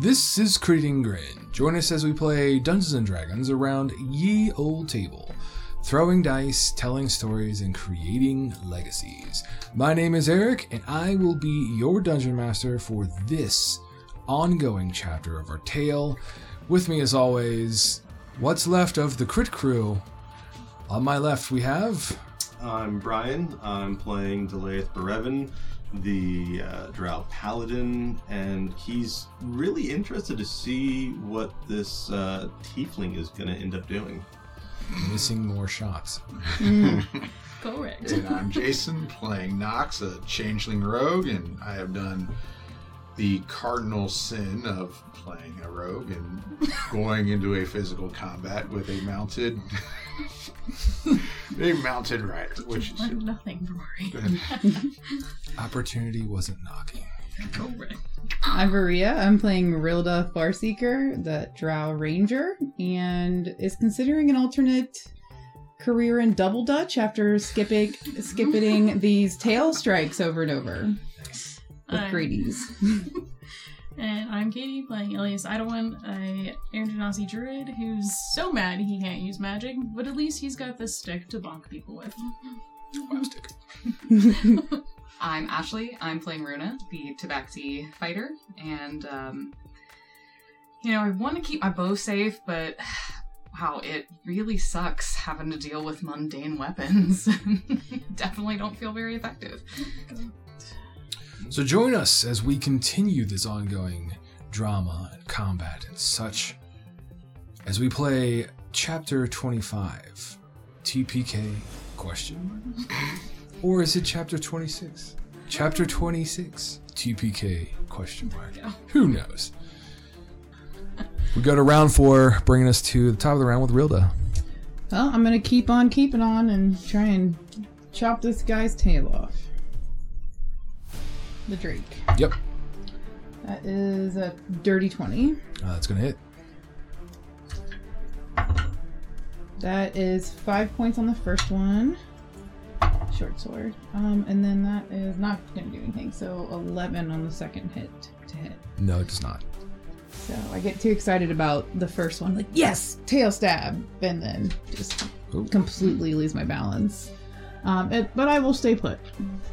This is Crit Eating Grin. Join us as we play Dungeons and Dragons around ye old table, throwing dice, telling stories, and creating legacies. My name is Eric, and I will be your dungeon master for this ongoing chapter of our tale. With me, as always, what's left of the Crit Crew. On my left, we have I'm Bryan. I'm playing Delaeth Berevin, the uh, Drow Paladin, and he's really interested to see what this uh, tiefling is going to end up doing. missing more shots. Correct. And I'm Jason playing Nox, a changeling rogue, and I have done the cardinal sin of playing a rogue and going into a physical combat with a mounted a mounted right, which is I'm nothing to worry. Opportunity wasn't knocking. Correct. I'm Maria. I'm playing Rilda Farseeker, the Drow Ranger, and is considering an alternate career in Double Dutch after skipping skipping these tail strikes over and over with I'm- Grady's. And I'm Katie playing Elias Idlewind, a Air Genasi druid who's so mad he can't use magic, but at least he's got this stick to bonk people with. Plastic. I'm Ashley. I'm playing Runa, the Tabaxi fighter, and um, you know I want to keep my bow safe, but wow, it really sucks having to deal with mundane weapons. Definitely don't feel very effective. So join us as we continue this ongoing drama and combat and such as we play chapter 25 TPK question mark? or is it chapter 26 chapter 26 TPK question mark. Who knows? We go to round 4 bringing us to the top of the round with Rilda. Well, I'm gonna keep on keeping on and try and chop this guy's tail off. The Drake. yep That is a dirty 20. uh, that's gonna hit That is five points on the first one. Short sword. Um, and then that is not gonna do anything. So 11 on the second hit to hit. no it does not So I get too excited about the first one, like yes, tail stab, and then just Ooh. completely lose my balance. Um, it, but I will stay put.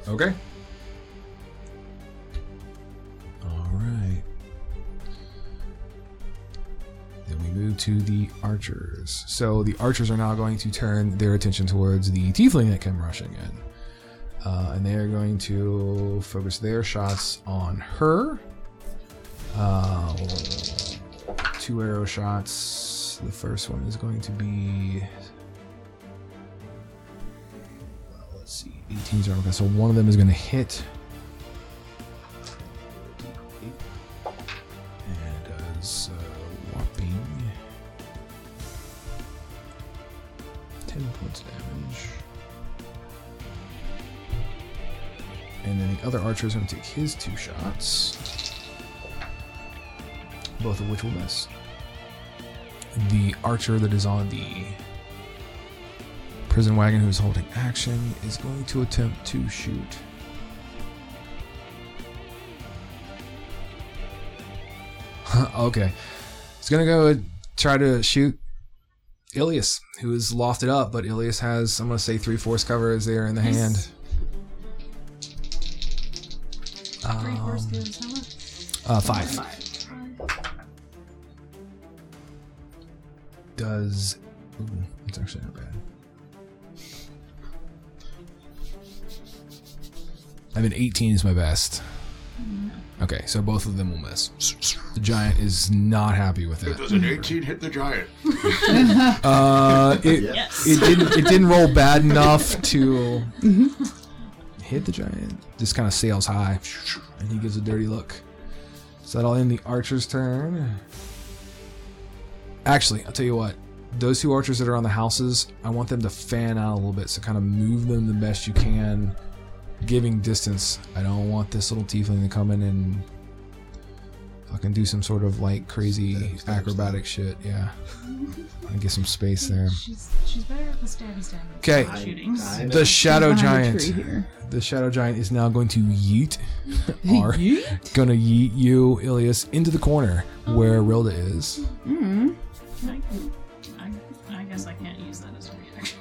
Okay. Move to the archers. So the archers are now going to turn their attention towards the tiefling that came rushing in. Uh, and they are going to focus their shots on her. Uh, two arrow shots. The first one is going to be let's see, 18s are okay. So one of them is going to hit. And then the other archer is going to take his two shots, both of which will miss. The archer that is on the prison wagon who's holding action is going to attempt to shoot. okay. He's gonna go try to shoot Ilias, who is lofted up, but Ilias has, I'm gonna say, three fourths cover is there in the hand. Three horse Um, gives how much? uh, five. Five. Does. Ooh, it's actually not bad. I mean, 18 is my best. Okay, so both of them will miss. The giant is not happy with it. Does an 18 hit the giant? Uh, it, Yes. it didn't. It didn't roll bad enough to hit the giant. Just kind of sails high, and he gives a dirty look. So that'll end the archer's turn. Actually, I'll tell you what. Those two archers that are on the houses, I want them to fan out a little bit. So kind of move them the best you can, giving distance. I don't want this little tiefling to come in and Fucking do some sort of like crazy acrobatic shit. Yeah. And get some space there. She's she's better at the stabby stabby. Okay. than Shooting. I know. The shadow Behind a giant. tree here. The shadow giant is now going to yeet. or Yeet. gonna yeet you, Ilias, into the corner where Rilda is. Mm. I, I, I guess I can't use that as a reaction.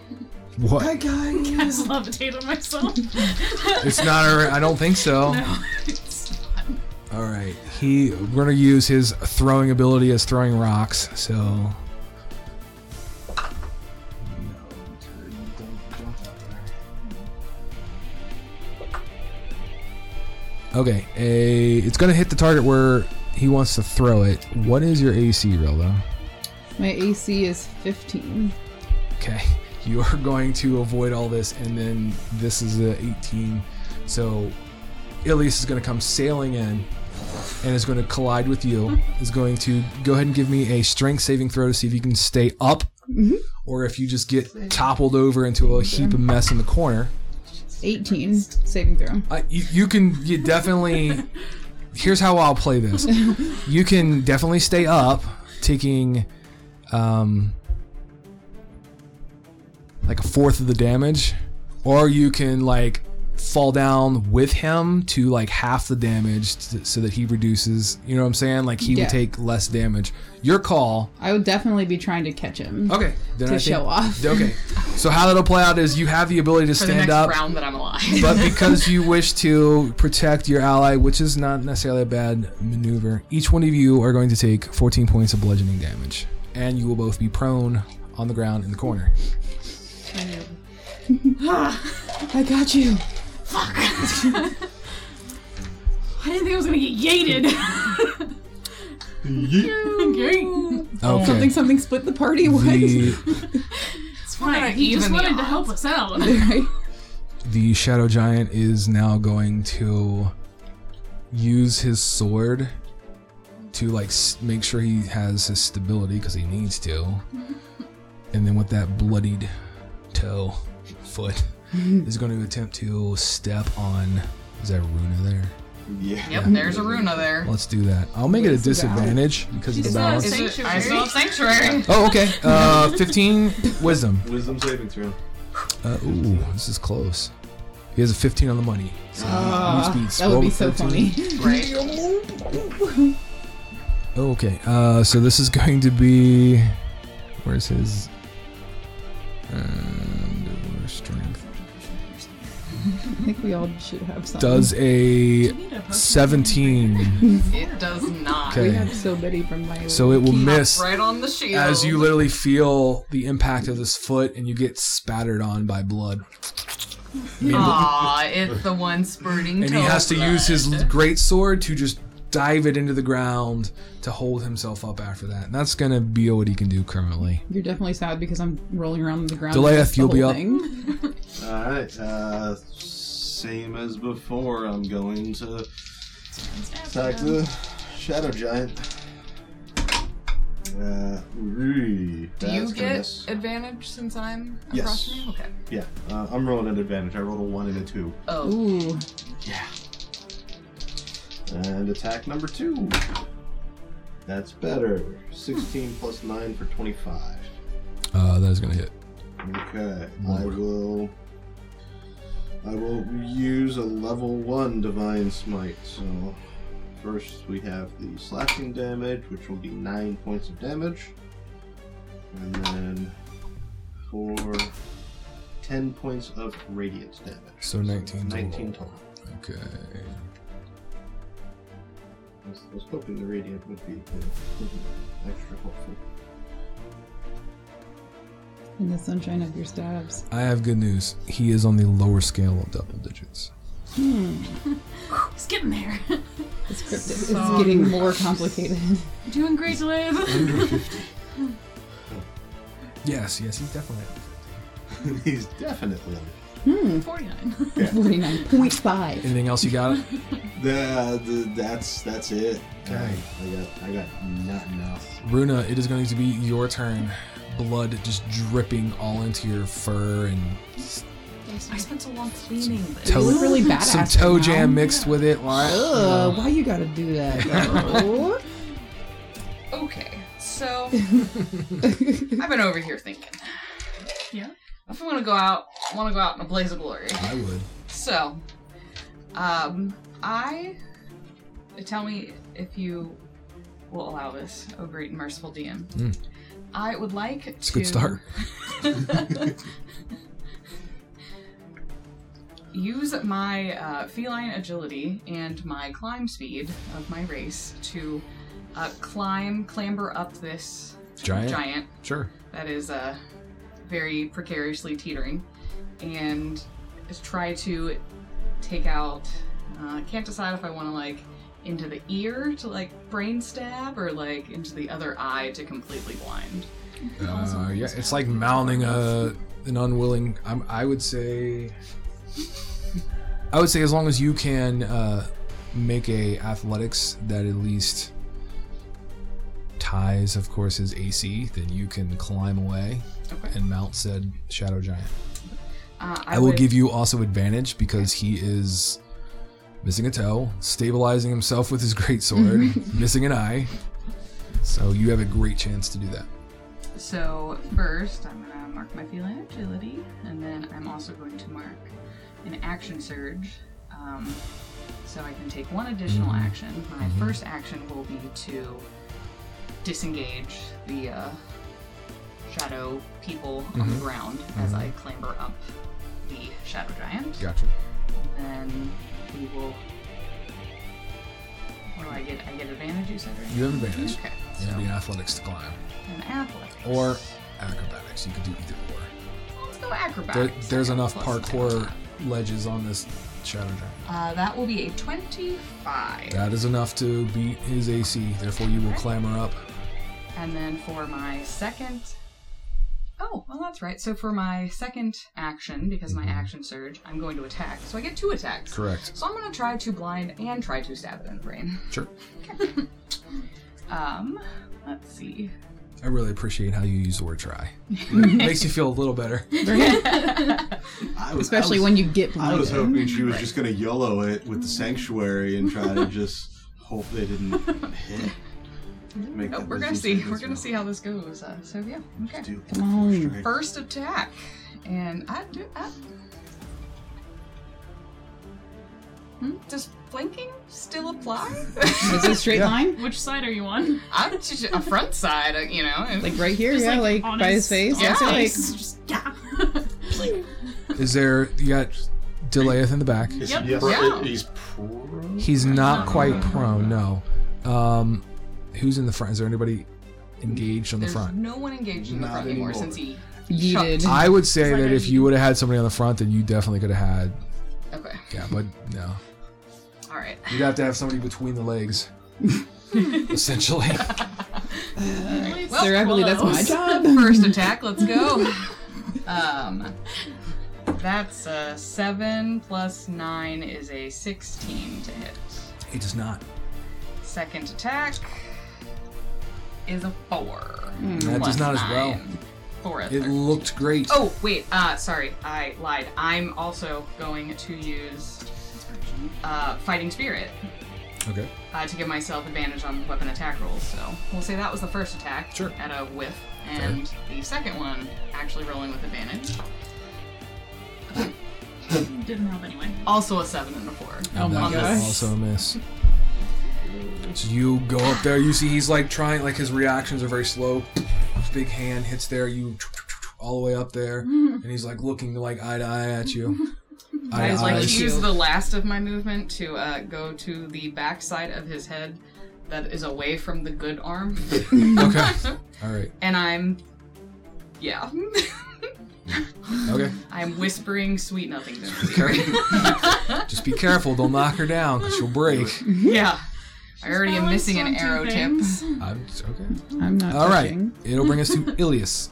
What? I got you. Cast levitate on myself. It's not a. I don't think so. no, it's not. All right. He. We're gonna use his throwing ability as throwing rocks. So. Okay, a it's gonna hit the target where he wants to throw it. What is your AC, Rilda? My AC is 15. Okay, you are going to avoid all this, and then this is a 18. So, Ilias is going to come sailing in, and is going to collide with you. Is going to go ahead and give me a strength saving throw to see if you can stay up, Mhm. or if you just get toppled over into a heap of mess in the corner. 18 saving throw. Uh, you, you can you definitely. Here's how I'll play this. You can definitely stay up, taking, um, like a fourth of the damage, or you can like fall down with him to like half the damage t- so that he reduces. You know what I'm saying? Like he Yeah. would take less damage. Your call. I would definitely be trying to catch him Okay. Then to I think- show off. Okay. So how that'll play out is you have the ability to For the stand next up. round that I'm alive. but because you wish to protect your ally, which is not necessarily a bad maneuver, each one of you are going to take 14 points of bludgeoning damage, and you will both be prone on the ground in the corner. Ah, I got you. I didn't think I was gonna get yated. Okay. Oh, okay. Something, something split the party. What? The, It's fine. He just even the wanted to help us out. right? the shadow giant is now going to use his sword to like s- make sure he has his stability because he needs to, mm-hmm. and then with that bloodied toe foot is going to attempt to step on. Is that Runa there? Yeah. yep, there's a Runa there. Let's do that. I'll make it a Where's the disadvantage because of the She's not balance. Is it, I Sanctuary. still have sanctuary. Oh, okay. Uh, 15 wisdom. Wisdom saving throw. Uh, ooh, this is close. He has a 15 on the money. So Ah, use speed. that would be so 13. funny. Great. Okay, uh, so this is going to be. Where's his. And think we all should have some. Does a You a 17. It does not. Okay. We have so many from my. So it will miss Right on the shield. as you literally feel the impact of this foot and you get spattered on by blood. Aw, it's the one spurting and he has to use his great sword to just dive it into the ground to hold himself up after that. And that's gonna be what he can do currently. You're definitely sad because I'm rolling around on the ground. Delayeth, against you'll be whole up. All right. Uh, same as before. I'm going to attack the shadow giant. Uh, ooh, Do you that's gonna get miss. advantage since I'm across Yes. from you? Okay. Yeah, uh, I'm rolling an advantage. I rolled a one and a two. Oh, Ooh, Yeah. And attack number two. That's better. 16 plus 9 for 25. Uh, that is gonna hit. Okay. I will. I will use a level 1 Divine Smite. So, first we have the slashing damage, which will be 9 points of damage. And then for 10 points of radiant damage. So 19 total. 19 total. Okay. I was, I was hoping the radiant would be uh, you extra helpful. In the sunshine of your stabs. I have good news. He is on the lower scale of double digits. Hmm. He's getting there. This crypt is So- getting more complicated. Doing great, Delayeth. Yes, yes, he's definitely. He's definitely Hmm. 49. Forty-nine point five. Anything else you got? the, the, that's that's it. Okay. I got I got nothing else. Runa, it is going to be your turn. Blood just dripping all into your fur and I spent so long cleaning this. Toe- You look really badass. Some right toe now. jam mixed with it. Like, Ugh, why you gotta do that? though? Okay, so I've been over here thinking. Yeah. If I want to go out, I want to go out in a blaze of glory. I would. So, um, I tell me if you will allow this, oh great and merciful DM. Mm. I would like It's a to good start. use my uh, feline agility and my climb speed of my race to uh, climb, clamber up this Giant? giant Sure. that is uh, very precariously teetering, and try to take out. Uh, can't decide if I want to like into the ear to like brain stab or like into the other eye to completely blind. Uh, yeah, it's like mounting a an unwilling. I'm, I would say. I would say as long as you can uh, make a athletics that at least ties, of course, his AC, then you can climb away Okay. and mount said shadow giant. Uh, I, will would- give you also advantage because he is missing a toe, stabilizing himself with his great sword, missing an eye. So you have a great chance to do that. So first, I'm gonna mark my feline agility, and then I'm also going to mark an action surge, um, so I can take one additional Mhm. action. My Mhm. first action will be to disengage the uh, shadow people on the Mhm. ground as Mhm. I clamber up the shadow giant. Gotcha. And then we will. What do I get? I get advantage. You said right? You have advantage. Okay. It'd So be athletics to climb. an athletics Or acrobatics. You could do either or. Let's go There, acrobatics. there's enough parkour ledges on this shadow giant. Uh, that will be a 25. That is enough to beat his AC. Therefore, you will clamber up. And then for my second. Oh, well, that's right. So for my second action, because my Mhm. action surge, I'm going to attack. So I get two attacks. Correct. So I'm going to try to blind and try to stab it in the brain. Sure. Um, let's see. I really appreciate how you use the word try. Makes you feel a little better. I was, Especially I was, when you get I was hoping she was Right. just gonna YOLO it with the sanctuary and try to just hope they didn't hit. Make Oh, we're gonna see. We're as gonna well. see how this goes. Uh, so yeah, okay. Come on. First attack, and I do. I, Hmm? Does flanking still apply? Is it a straight Yeah. line? Which side are you on? I'm just a front side, uh, you know. and- Like right here, Just, yeah, like, on by his face. Yeah, his like. Just- yeah. Is there, you got Delayeth in the back. Yep. Yes. pro- Yeah. He's pro. He's not quite prone, no. Um, who's in the front? Is there anybody engaged on the There's front? no one engaged in the Not front anymore, anymore. since he. yeeted. Chucked. I would say It's like that a- if you would have had somebody on the front, then you definitely could have had. Okay, Yeah, but no. all right. You'd have to have somebody between the legs. Essentially. Well, Sir, I believe that's my close. job. First attack, let's go. Um, that's a seven plus nine is a sixteen to hit. He does not. Second attack is a four. Hmm. That does not as well. nine. Four. It looked great. Oh wait, uh, sorry, I lied. I'm also going to use uh, fighting spirit Okay. uh, to give myself advantage on weapon attack rolls. So we'll say that was the first attack Sure. at a whiff, and the second one actually rolling with advantage. Didn't help anyway. Also a seven and a four. Oh my that gosh. Also a miss. So you go up there. You see he's like trying, like his reactions are very slow. His big hand hits there. You all the way up there, and he's like looking like eye to eye at you. Eye I to would like eye. to use the last of my movement to uh, go to the back side of his head that is away from the good arm, Okay. All right. and I'm, yeah, Okay. I'm whispering sweet nothing to Okay. him. Just be careful. Don't knock her down, because she'll break. yeah, I already am missing an on two arrow tip. I'm, okay. I'm not All right. touching. It'll bring us to Ilias.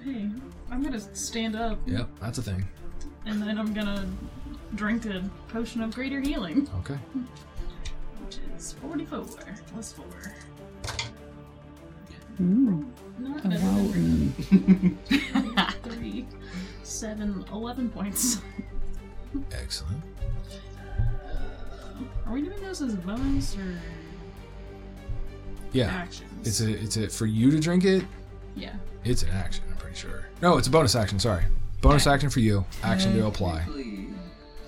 Okay, I'm gonna stand up Yep, that's a thing. and then I'm gonna drink a potion of greater healing, Okay. which is 44 plus 4. Ooh. Not better wow. than Mm. three. seven, 11 points. Excellent. Are we doing those as a bonus or Yeah. actions? It's a it's a for you to drink it. yeah. It's an action. I'm pretty sure. No, it's a bonus action. Sorry, bonus Okay. action for you. Action to apply.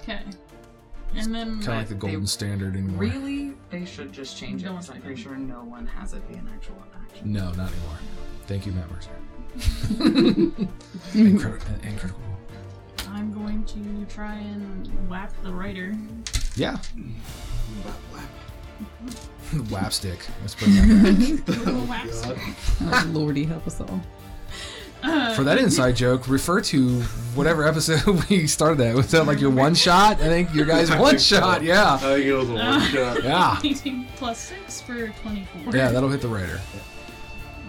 Okay. And then Kind of like the golden They- standard anymore. Really, they should just change it No because I'm pretty sure no one has it be an actual action. No, not anymore. Thank you, Matt Mercer. Incredible. and critical. I'm going to try and whack the writer. Yeah. Wap stick. Let's put that back. Little. Oh, Lordy, help us all. Uh, For that inside joke, refer to whatever episode we started that. Was that like your one shot? I think your guys one shot. Yeah. I think it was a one shot. Yeah. 18 plus 6 for 24. Yeah, that'll hit the writer.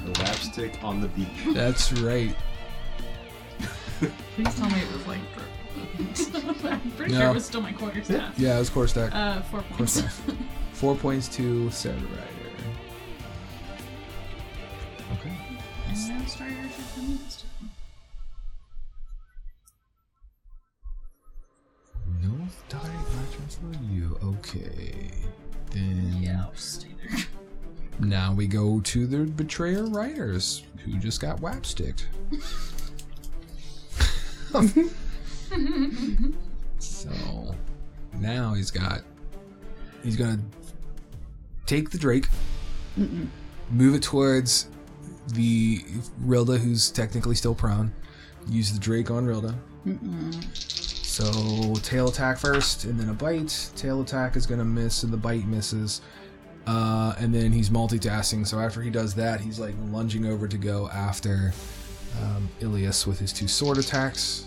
The lapstick on the beach. That's right. Please tell me it was like I'm pretty No. sure it was still my quarter staff. Yeah, it was core stack. Uh, 4 Core points. staff. Four points to said rider. Okay. and now Strider should come in this time. North Direct Matching for you. Okay. Then Yeah, I'll stay there. now we go to the betrayer riders who just got whap sticked. so now he's got he's gonna take the Drake, move it towards the Rilda who's technically still prone. Use the Drake on Rilda. So tail attack first, and then a bite. Tail attack is gonna miss, and the bite misses. Uh, and then he's multitasking. So after he does that, he's like lunging over to go after um, Ilias with his two sword attacks.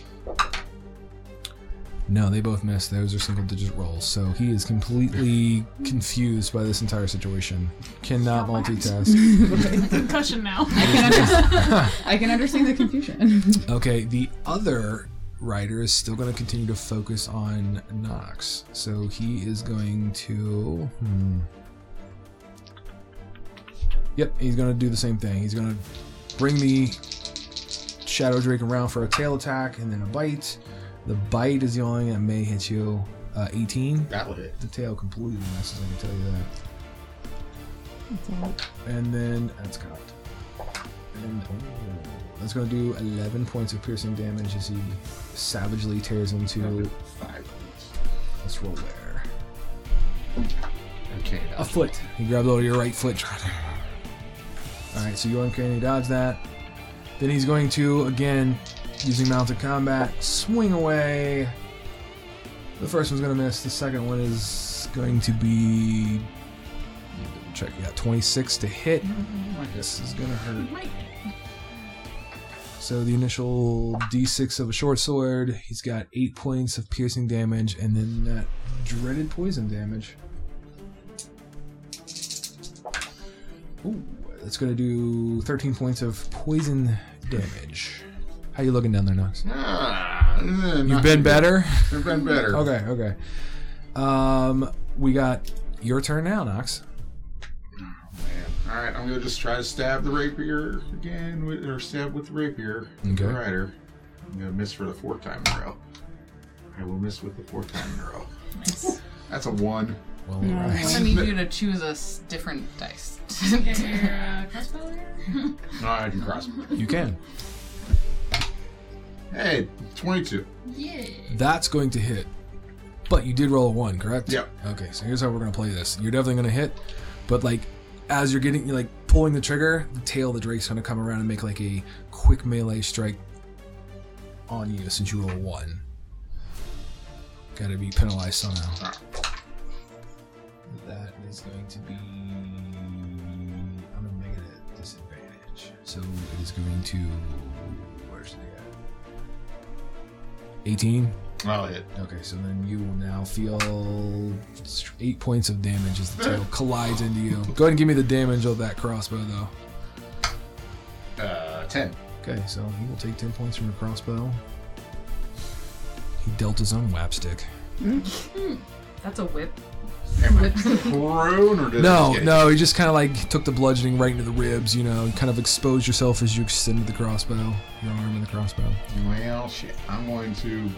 No, they both miss. Those are single digit rolls. So he is completely confused by this entire situation. Cannot multitask. Concussion now. I can, under- I can understand the confusion. Okay, the other rider is still going to continue to focus on Nox. So he is going to. Hmm. Yep, he's going to do the same thing. He's going to bring the Shadow Drake around for a tail attack and then a bite. The bite is the only thing that may hit you. Uh, 18. That'll hit. The tail completely messes, I can tell you that. And then that's cocked. And oh, that's going to do 11 points of piercing damage as he savagely tears into. Five points. Let's roll there. Okay. A foot. He grabs over your right foot. Alright, so you uncanny dodge that. Then he's going to, again, using mounted combat, swing away. The first one's going to miss. The second one is going to be. Check, yeah, 26 to hit. This is going to hurt. So the initial d6 of a short sword, he's got 8 points of piercing damage, and then that dreaded poison damage. Ooh, that's gonna do 13 points of poison damage. How you looking down there, Nox? Ah, eh, You've been too better? good. I've been better. Okay, okay. Um, we got your turn now, Nox. Man. All right, I'm gonna just try to stab the rapier again, with, or stab with the rapier. Okay. The rider. I'm gonna miss for the fourth time in a row. I will miss with the fourth time in a row. Nice. That's a one. Well, No. I alright. need you to choose a different dice. Get your uh, crossbow. No, I can cross. You can. Hey, 22. yeah. That's going to hit. But you did roll a one, correct? Yep. Okay, so here's how we're gonna play this. You're definitely gonna hit, but like as you're getting you're like pulling the trigger, the tail of the drake's gonna come around and make like a quick melee strike on you since you roll a one. Gotta be penalized somehow. That is going to be I'm gonna make it a disadvantage. So it is going to 18? I'll hit. Okay, so then you will now feel eight points of damage as the tail collides into you. Go ahead and give me the damage of that crossbow, though. Uh, 10. Okay, so he will take 10 points from your crossbow. He dealt his own whap stick. That's a whip. Am I prone or did No, no, he just kind of like took the bludgeoning right into the ribs, you know, kind of exposed yourself as you extended the crossbow, your arm in the crossbow. Well, shit. I'm going to.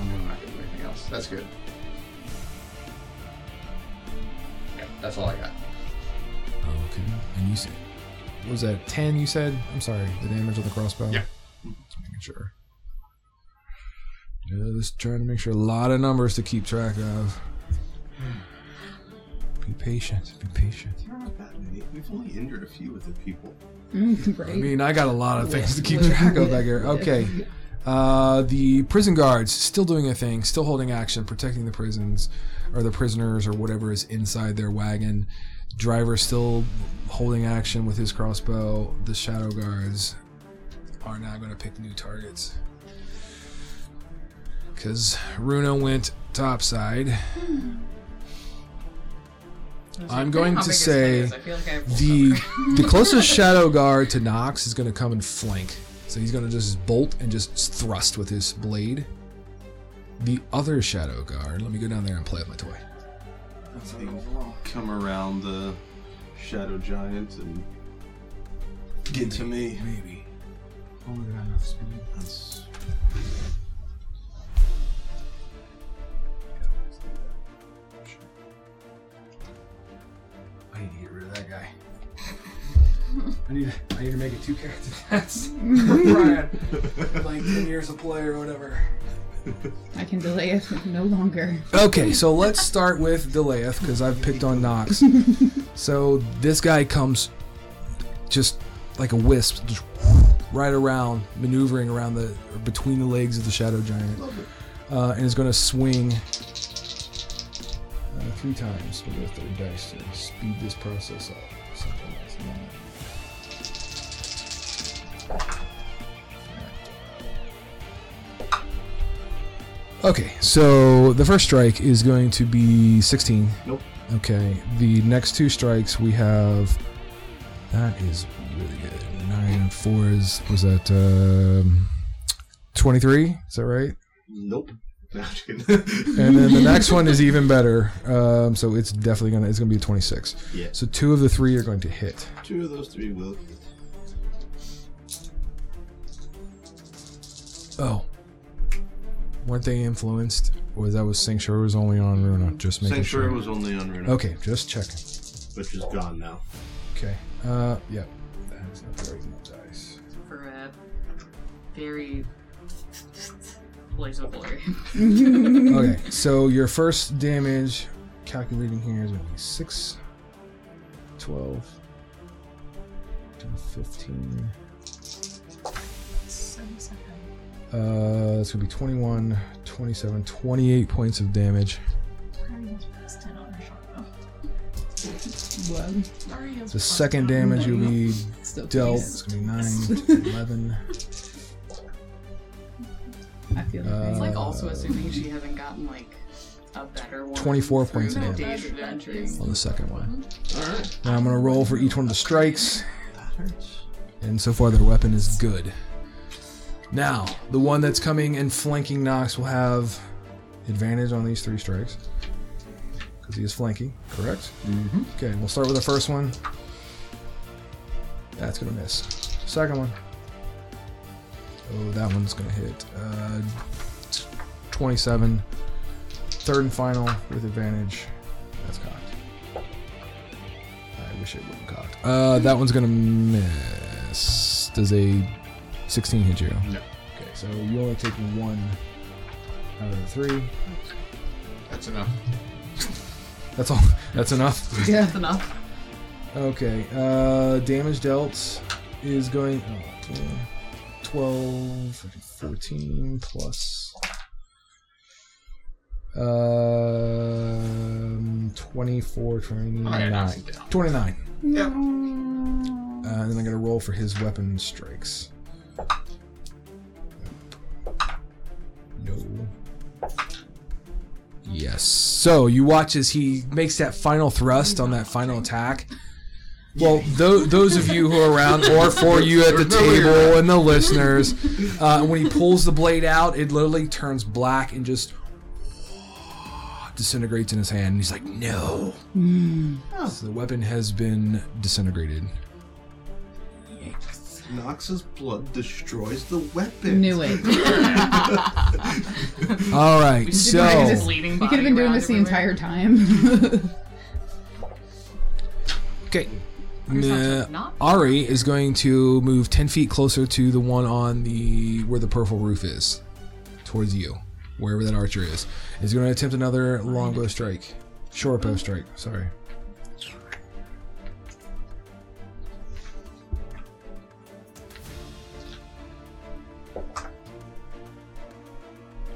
I'm not going to do anything else. That's good. Yeah, that's all I got. Okay. And you said, what was that, 10 you said? I'm sorry, the damage of the crossbow? Yeah. Just making sure. Just trying to make sure a lot of numbers to keep track of. Be patient, be patient. There aren't that many. We've only injured a few of the people. Mm, right. I mean, I got a lot of things to keep track of back here. Okay. Uh, the prison guards still doing a thing, still holding action, protecting the prisons or the prisoners or whatever is inside their wagon. Driver still holding action with his crossbow. The shadow guards are now going to pick new targets. Because Runa went topside. I'm going to say head is. I feel like I have full the the closest shadow guard to Nox is going to come and flank. So he's going to just bolt and just thrust with his blade. The other shadow guard, let me go down there and play with my toy. Come around the shadow giant and get to me. Maybe. We got enough speed. That's I need I need to make it two characters. That's Bryan. Like ten years of play or whatever. I can delay it no longer. Okay, so let's start with Delayeth because I've picked on Nox. so this guy comes just like a wisp, just right around, maneuvering around the between the legs of the shadow giant, uh, and is going to swing uh, three times with a third dice to speed this process up. Something Okay, so the first strike is going to be 16. Nope. Okay, the next two strikes we have. That is really good. Nine and four is was that um, 23? Is that right? nope. No, I'm just kidding. And then the next one is even better. Um, so it's definitely gonna it's gonna be a 26. Yeah. So two of the three are going to hit. Two of those three will. Hit. Oh. Weren't they influenced? Or that was Sanctuary was only on Runa? Just making Sanctuary sure. was only on Runa, Okay, just checking. which is gone now. Okay. Uh, yeah. That's not very much dice. for a very blazeable area. Okay, so your first damage, calculating here, is going to be 6, 12, 15. Uh, it's going to be 21, 27, 28 points of damage. Already has plus 10 on her short Well, bow. Already has The plus second damage you'll be dealt. pleased. It's going to be 9, 11. I feel Uh, It's like like also assuming she hasn't gotten like a better one. 24 points of damage. days of adventuring. on the second one. Alright. Now I'm going to roll for each one of the strikes. That hurts. and so far their weapon is good. Now, the one that's coming and flanking Nox will have advantage on these three strikes because he is flanking, correct? Mm-hmm. Okay, we'll start with the first one. That's gonna miss. Second one. Oh, that one's gonna hit. Uh, 27. Third and final with advantage. That's cocked. I wish it wouldn't cocked. Uh, that one's gonna miss. Does a 16 hit you? No. Okay, so you only take one out of the three. That's enough. That's all. That's enough. yeah. That's enough. Okay, uh, damage dealt is going oh, 12, 14 plus um, 24, 29. Oh, yeah, knocks 29. Yep. Uh, and then I'm going to roll for his weapon strikes. Yes. So you watch as he makes that final thrust on that final attack. Well, tho- those of you who are around, or for you at the There's no way table and the listeners, uh, when he pulls the blade out, it literally turns black and just disintegrates in his hand. And he's like, no. Mm. So the weapon has been disintegrated. Nox's blood destroys the weapon. Knew it. All right, We so just Just- bleeding You body could have been doing around this the everywhere. entire time. okay, Here's not uh, Nah, to- not- Ari is going to move ten feet closer to the one on the where the purple roof is, towards you, wherever that archer is. Is going to attempt another longbow strike, short bow strike. Sorry.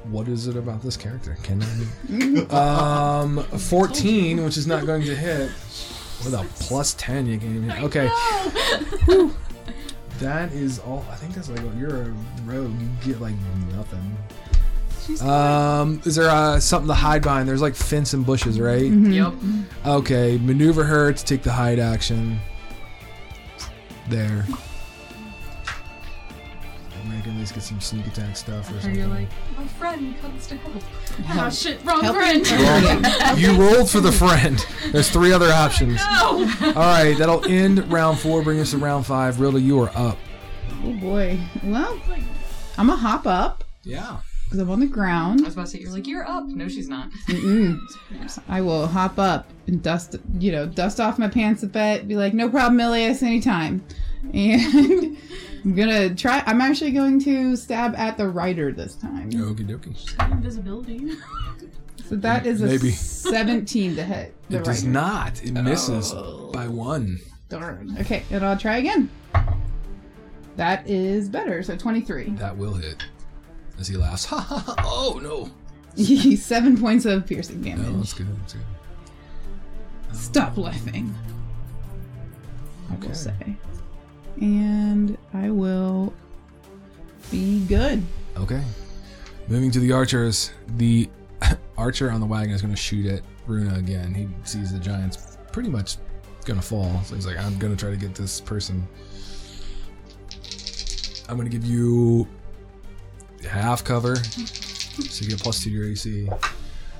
What is it about this character? Can I? um, fourteen, which is not going to hit. With a plus ten, you can even hit. Okay. Whew. That is all. I think that's like you're a rogue. You get like nothing. Um, is there uh, something to hide behind? There's like fence and bushes, right? Yep. Okay, maneuver her to take the hide action. There. Maybe I can at least get some sneak attack stuff or Or something. you're like, My friend comes to help. oh shit, wrong Help friend. Well, you rolled for the friend. There's three other options. No. All right, that'll end round four. Bring us to round five. Rilda, you are up. oh boy. Well, I'm gonna hop up Yeah. because I'm on the ground. I ground. was about to say, you're like, you're up. No, she's not. Mm-mm. I will hop up and dust, you know, dust off my pants a bit. Be like, no problem, Ilias, anytime. And I'm gonna try. I'm actually going to stab at the rider this time. Okie dokie. Got invisibility. So that is a Maybe. 17 to hit. The It does rider. not. It misses Oh. by one. Darn. Okay, and I'll try again. That is better. So 23. That will hit. As he laughs. Ha ha ha. Oh no. Seven points of piercing damage. No, that's good. That's good. Stop um, laughing. I Okay. will say. And I will be good. Okay. Moving to the archers. The archer on the wagon is going to shoot at Runa again. He sees the giant's pretty much going to fall. So he's like, I'm going to try to get this person. I'm going to give you half cover. So you get plus two to your AC.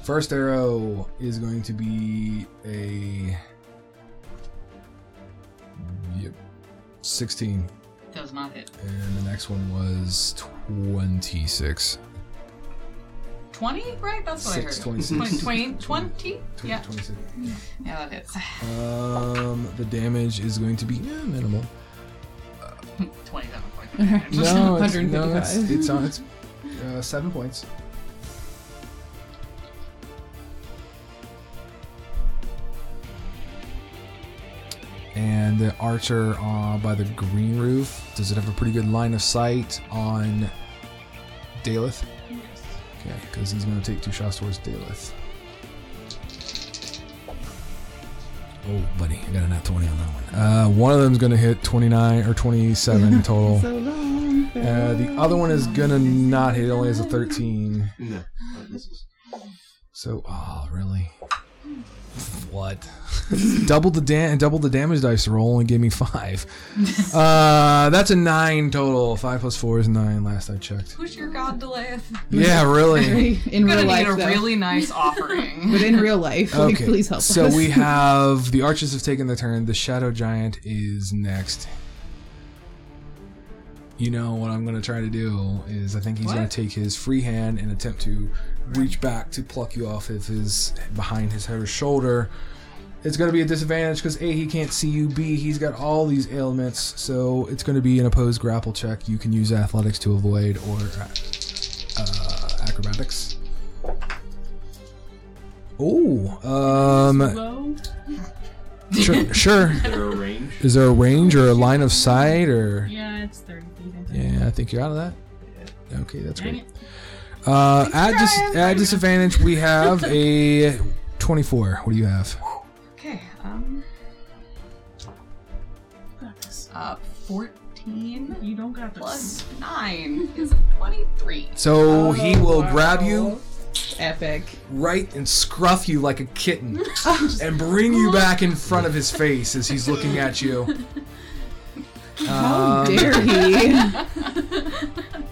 First arrow is going to be a. Yep. 16. Does not hit. And the next one was 26. 20, right? That's what Six, I heard. 26. 20, 20? Yeah. 26. Yeah, that hits. Um, the damage is going to be eh, minimal. 27 points. No, it's, no, it's, it's on. It's uh, seven points. And the archer uh, by the green roof, does it have a pretty good line of sight on Daleth? Okay, because he's going to take two shots towards Daleth. Oh, buddy, I got a nat 20 on that one. Uh, one of them's going to hit 29 or 27 total. So long. Uh, the other one is gonna not hit. It only has a 13. No. So, oh, really? What? double the dam, double the damage dice roll, and gave me five. Uh, that's a nine total. Five plus four is nine. Last I checked. Who's your god, Delayeth? Yeah, really. in You're real gonna life, need a though. really nice offering. but in real life, like, Okay. please help so us. we have the archers have taken their turn. The shadow giant is next. You know what I'm going to try to do is I think he's going What? to take his free hand and attempt to reach back to pluck you off of his behind his head or shoulder. It's going to be a disadvantage because A, he can't see you. B, he's got all these ailments. So it's going to be an opposed grapple check. You can use athletics to avoid or uh, acrobatics. Oh, um, sure, sure. Is there a range? Is there a range or a line of sight or? Yeah, it's 30 feet. I think. Yeah, I think you're out of that. Okay, that's Dang great. it. Uh, at, dis- at disadvantage, we have a 24. What do you have? Okay, um, Got this. uh, 14 You don't got this. plus 9 is 23. So he will grab you Epic. right and scruff you like a kitten and bring you back in front of his face as he's looking at you. How Um, dare he?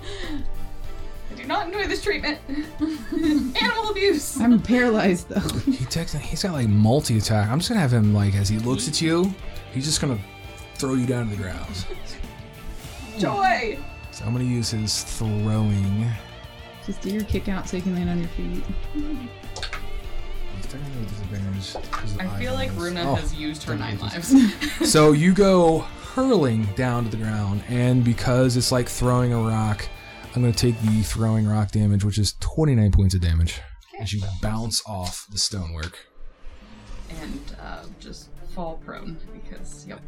I not enjoy this treatment. Animal abuse. I'm paralyzed though. He takes. He's got like multi attack. I'm just gonna have him like as he looks at you, he's just gonna throw you down to the ground. Joy. So I'm gonna use his throwing. Just do your kick out so you can land on your feet. He's technically disadvantage 'cause of I feel like. Runa Oh. has used her nine lives. So you go hurling down to the ground, and because it's like throwing a rock, I'm going to take the throwing rock damage, which is 29 points of damage, as you bounce off the stonework. and uh, just fall prone because, yep.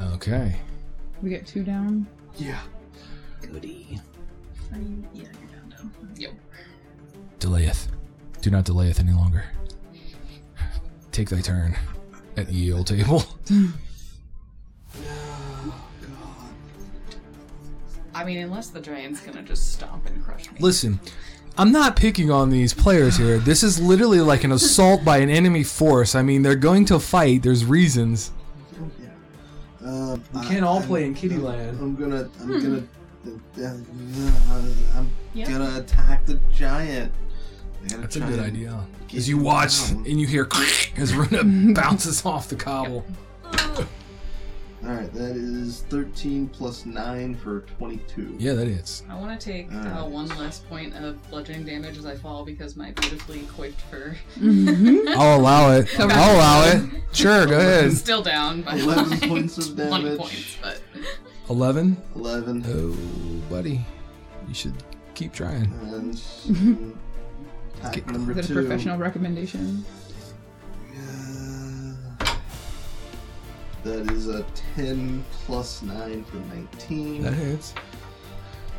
Okay. We get two down. Yeah. Goody. Are you? Yeah, you're down, down. Yep. Delayeth. Do not delayeth any longer. Take thy turn at the Ye Ol table. I mean, unless the giant's gonna just stomp and crush me. Listen, I'm not picking on these players here. This is literally like an assault by an enemy force. I mean, they're going to fight. There's reasons. Yeah. Um, We I- can't all I'm- play in Kitty I'm- Land. I'm gonna. I'm gonna. Uh, I'm Yeah. gonna attack the giant. That's a good idea. As you watch down. and you hear as Runa bounces off the cobble. All right, that is 13 plus nine for 22. Yeah, that is. I want to take uh, Alright. one less point of bludgeoning damage as I fall because my beautifully coiffed fur Mm-hmm. I'll allow it. I'll allow it. Sure, go ahead. is still down by 11 like points of 20 damage. points, but 11. 11. Oh, buddy. You should keep trying. And attack Get- number Is that a professional recommendation? Yeah. That is a 10 plus 9 for 19. That hits.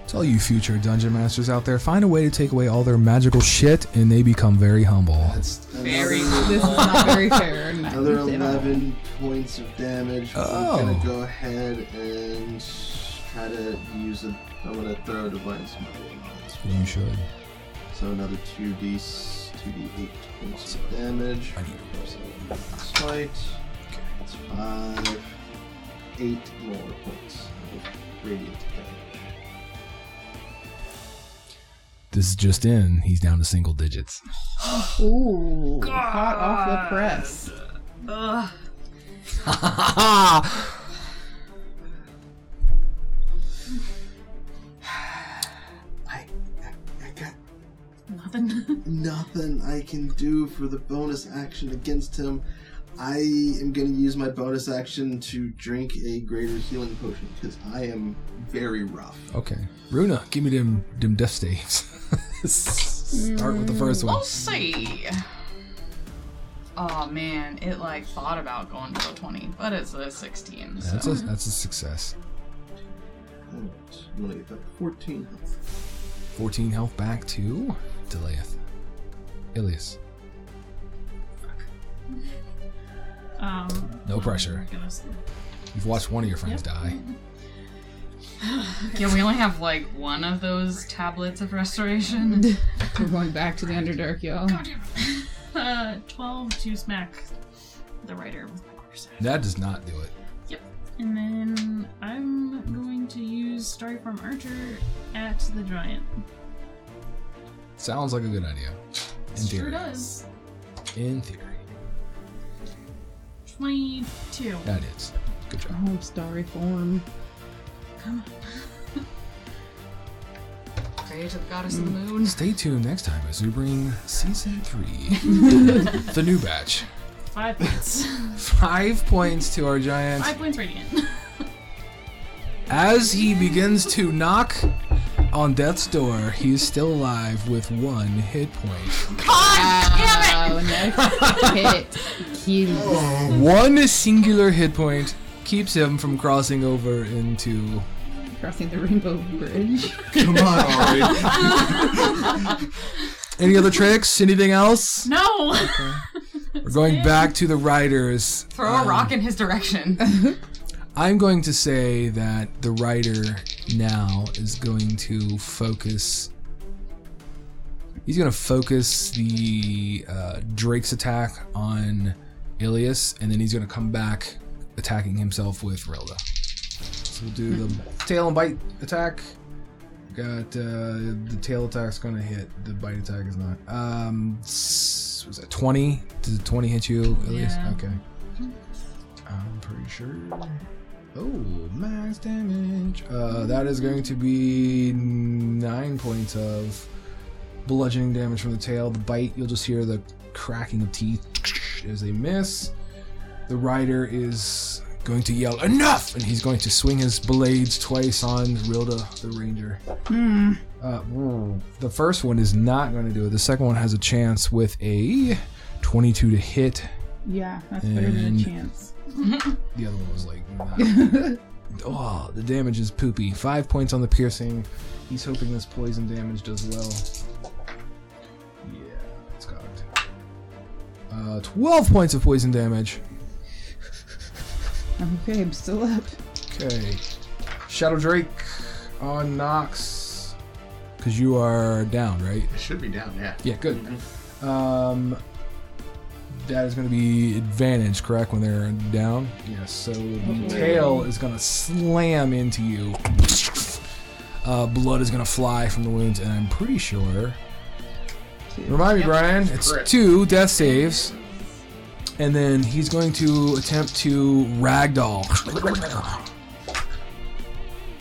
To all you future dungeon masters out there, find a way to take away all their magical shit and they become very humble. That's Very another, This is not very fair. another 11 points of damage. Oh. I'm gonna go ahead and try to use a. I'm gonna throw a divine smite on. You should. So another 2d 2d8 points of damage. I need to Smite. That's five, eight more points of radiant damage. This is just in. He's down to single digits. Ooh, hot off the press. ugh. I, I, I got Nothing. nothing I can do for the bonus action against him. I am going to use my bonus action to drink a greater healing potion because I am very rough. Okay. Runa, give me them them death saves. Start with the hmm. first one. We'll see. Oh man, it like thought about going to a 20, but it's a 16. So. That's a that's a success. Alright, I'm going to get that 14 health. 14 health back to Delayeth. Ilias. Um. No pressure. Gonna- You've watched one of your friends die. Yeah, we only have like one of those tablets of restoration. We're going back to the Underdark, y'all. Uh, 12 to smack the writer with my quarterstaff. That does not do it. Yep. And then I'm going to use Starform Archer at the giant. Sounds like a good idea. In Sure theory. does. In theory. 22. That is. Good job. Oh, starry form. Come on. Pray to the goddess of the mm. moon. Stay tuned next time as we bring season three, the new batch. Five points. Five points to our giant. Five points radiant. As he begins to knock on death's door, he is still alive with one hit point. God damn it! Oh, next hit. Kills. One singular hit point keeps him from crossing over into. Crossing the Rainbow Bridge. Come on, Any other tricks? Anything else? no! We're going back to the riders. Throw a rock in his direction. I'm going to say that the rider now is going to focus. He's going to focus the uh, Drake's attack on Ilias, and then he's going to come back attacking himself with Rilda. So we'll do the tail and bite attack. Got uh, the tail attack's gonna hit. The bite attack is not. Um, was that twenty? Does twenty hit you least? Yeah. Okay. I'm pretty sure. Oh, max damage. Uh, that is going to be nine points of bludgeoning damage from the tail. The bite, you'll just hear the cracking of teeth as a miss. The rider is going to yell enough, and he's going to swing his blades twice on Rilda, the ranger. Hmm. Uh, mm, the first one is not going to do it. The second one has a chance with a 22 to hit. Yeah, that's better than a chance. The other one was like, nah. oh, the damage is poopy. Five points on the piercing. He's hoping this poison damage does well. Uh, 12 points of poison damage. okay, I'm still up. Okay. Shadow Drake on Nox. Because you are down, right? It should be down, yeah. Yeah, good. Um, that is going to be advantage, correct, when they're down? Yes, so the tail is going to slam into you. Uh, blood is going to fly from the wounds, and I'm pretty sure. Remind me. Bryan, it's Correct. two death saves. And then he's going to attempt to ragdoll.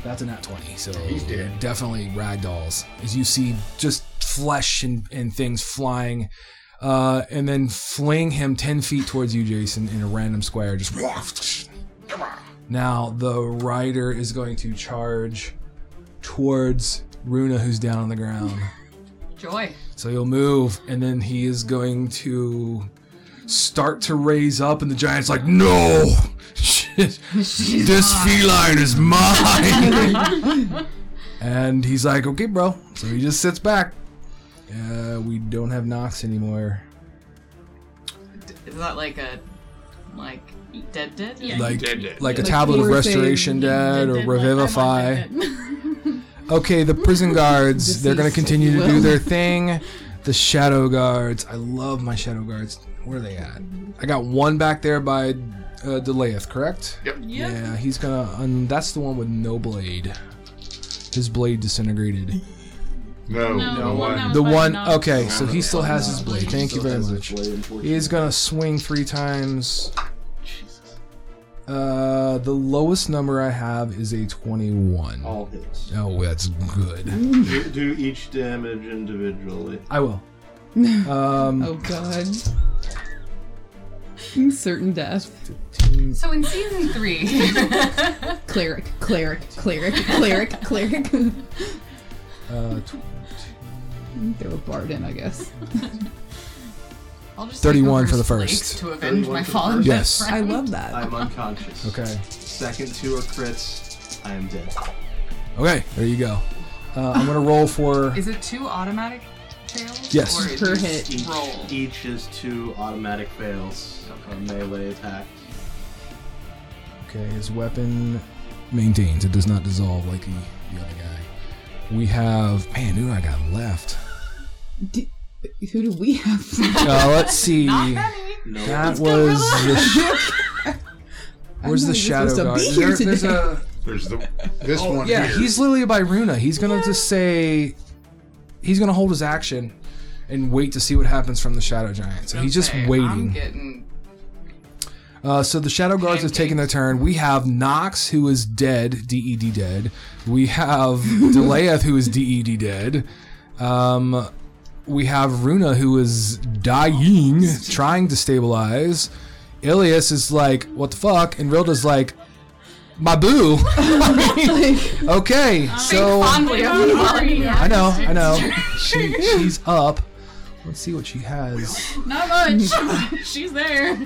That's a nat 20, so He's dead. definitely ragdolls. As you see just flesh and, and things flying, uh, and then fling him 10 feet towards you, Jason, in a random square. Just. Now, the rider is going to charge towards Runa, who's down on the ground. Joy. So he'll move, and then he is going to start to raise up, and the giant's like, "No, Shit, this feline is mine." and he's like, "Okay, bro." So he just sits back. Uh, we don't have Nox anymore. Is that like a like dead dead? Yeah. Like, Dead, dead. like a Like tablet of forcing- restoration dead or Dead, dead, like, I'm revivify. dead, dead. Okay, the prison guards, they're going to continue to do their thing. The shadow guards, I love my shadow guards. Where are they at? I got one back there by uh, Delayeth, correct? Yep. Yep. Yeah, he's gonna. Um, that's the one with no blade. His blade disintegrated. No, No, no, one one. that was The one. Okay, so he still has his blade. Thank you very much. blade, He is gonna swing three times. Jesus. Uh, the lowest number I have is a twenty-one. All hits. Oh, that's good. Do, do each damage individually. I will. Um, Oh god. Certain death. So in season three, Cleric, cleric, cleric, cleric, cleric. uh, tw- Throw a bard in, I guess. I'll just 31 take for the first. To avenge my for fallen first? Yes. I love that. I'm unconscious. okay. Second two are crits. I am dead. Okay, there you go. Uh, I'm gonna roll for. Is it two automatic fails? Yes. Or is Per it hit. Each, Roll. each is two automatic fails of a melee attack. Okay, his weapon maintains. It does not dissolve like the, the other guy. We have. Man, who do I got left? D- who do we have? Uh, let's see. Not many. No. That was the. Sh- where's the shadow guard? be Is here there- there's a. There's the this Oh, one yeah, here. he's literally by Runa. He's gonna just say. He's gonna hold his action and wait to see what happens from the shadow giant. So he's just Okay, I'm waiting. getting Uh, so the shadow guards have taken their turn. We have Nox, who is dead, DED dead. We have Delayeth, who is DED dead. Um, we have Runa, who is dying, trying to stabilize. Ilias is like, what the fuck? And Rilda's like, my boo. okay, so. fondly of Think me. already I know, I know. She, she's up. Let's see what she has. Not much. She's there.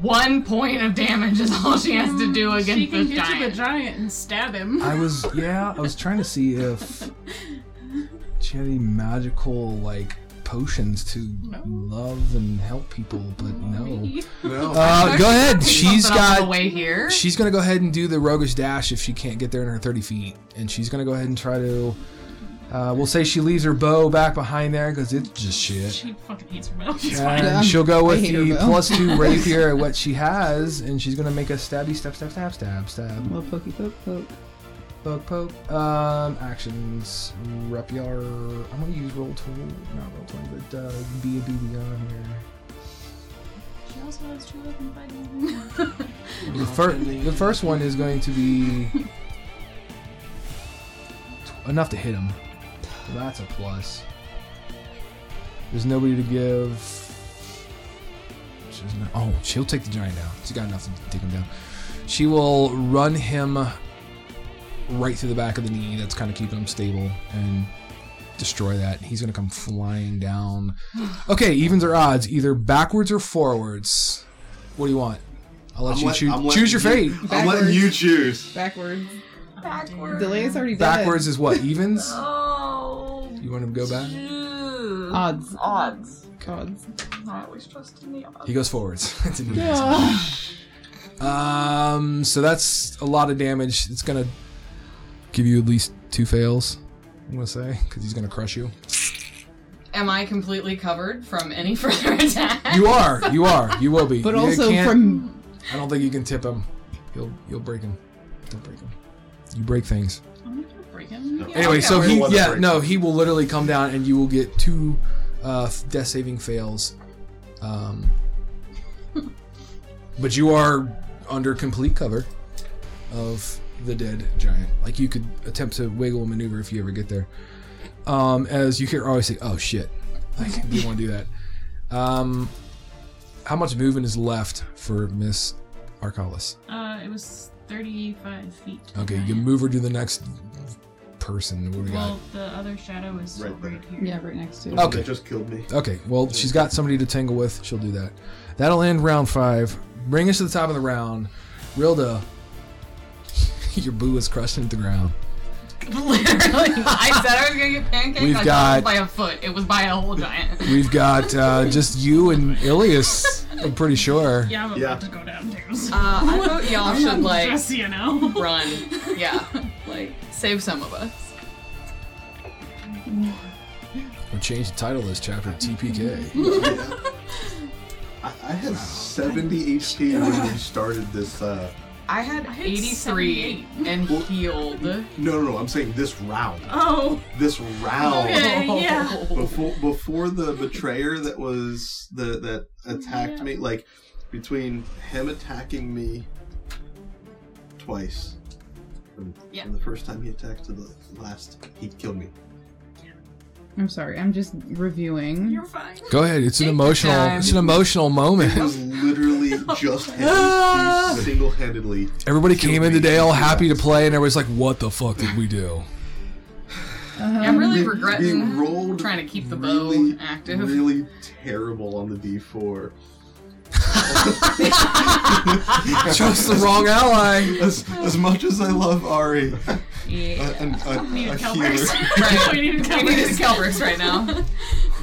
one point of damage is all she has to do mm, She against can this get to the giant. giant and stab him. I was yeah, I was trying to see if she had any magical like potions to No. love and help people, but no. no. Uh, go ahead. She's on the got. way here. She's gonna go ahead and do the roguish dash if she can't get there in her thirty feet, and she's gonna go ahead and try to. Uh, we'll say she leaves her bow back behind there because it's just shit. She fucking hates her bow. And Yeah, she'll go with hate the plus two rapier at what she has, and she's gonna make a stabby stab stab stab stab stab. well, pokey poke poke. Bug poke. Um, actions. Rapier. I'm gonna use roll tool, not roll twenty, but uh, be a BB on here. She also has two weapon fighting. The, fir- the first one is going to be t- enough to hit him. So that's a plus. There's nobody to give. She's not, oh, she'll take the giant down. She's got enough to take him down. She will run him right through the back of the knee. That's kind of keeping him stable and destroy that. He's going to come flying down. Okay, evens or odds, either backwards or forwards. What do you want? I'll let I'm you let- choose. I'm choose your you- fate. I'm letting you choose. Backwards. Backwards. Delia's already dead. Backwards is what? Evens? Oh. You want him to go back? Odds. Odds. Odds. I always trust in the odds. He goes forwards. It's an. Yeah. Um, so that's a lot of damage. It's gonna give you at least two fails. I'm gonna say because he's gonna crush you. Am I completely covered from any further attack? You are, you are, you will be. But You also can't- from I don't think you can tip him. You'll you'll break him. Don't break him. You break things. I'm not gonna break him. Yeah, Anyway, okay. so We're he the yeah breaks no he will literally come down and you will get two uh, death saving fails. Um, but you are under complete cover of the dead giant. Like you could attempt to wiggle and maneuver if you ever get there. Um, as you hear always say, "Oh shit!" Like you want to do that. Um, how much movement is left for Miss Arcalis? Uh, it was 35 feet. Okay, you can move her to the next person. What do we got? Well, the other shadow is Right right, here. yeah, right next to it. Okay. That just killed me. Okay, well, she's got somebody to tangle with. She'll do that. That'll end round five. Bring us to the top of the round. Rilda, your boo is crushed into the ground. Literally, I said I was gonna get pancaked. We've I got- it was by a foot. It was by a whole giant. We've got uh, just you and Ilias, I'm pretty sure. Yeah, I'm Yeah. to go down too. Uh, I thought y'all should like Just so you know. run. Yeah, like save some of us. We'll change the title of this chapter to TPK. I, I had 70 HP when we started this. Uh, I had I had 83 and Well- healed. no, no, no. I'm saying this round. Oh, This round. Okay, yeah. Before before the betrayer that was the that attacked Yeah. me, like between him attacking me twice. From, Yeah. from the first time he attacked to the last, he killed me. I'm sorry, I'm just reviewing. you're fine. Go ahead. It's an Take emotional. time. It's an emotional moment. It moment. was literally just him. He single-handedly. Everybody came in today all happy to play, and everybody's like, "What the fuck did we do?" Uh-huh. I'm really We- regretting we rolled trying to keep the really, bow active. Really terrible on the D4. Chose the wrong ally. As, as much as I love Ari, a, yeah. a, a, Needed a healer, Right. we needed We needed Calvers. Calbrix right now.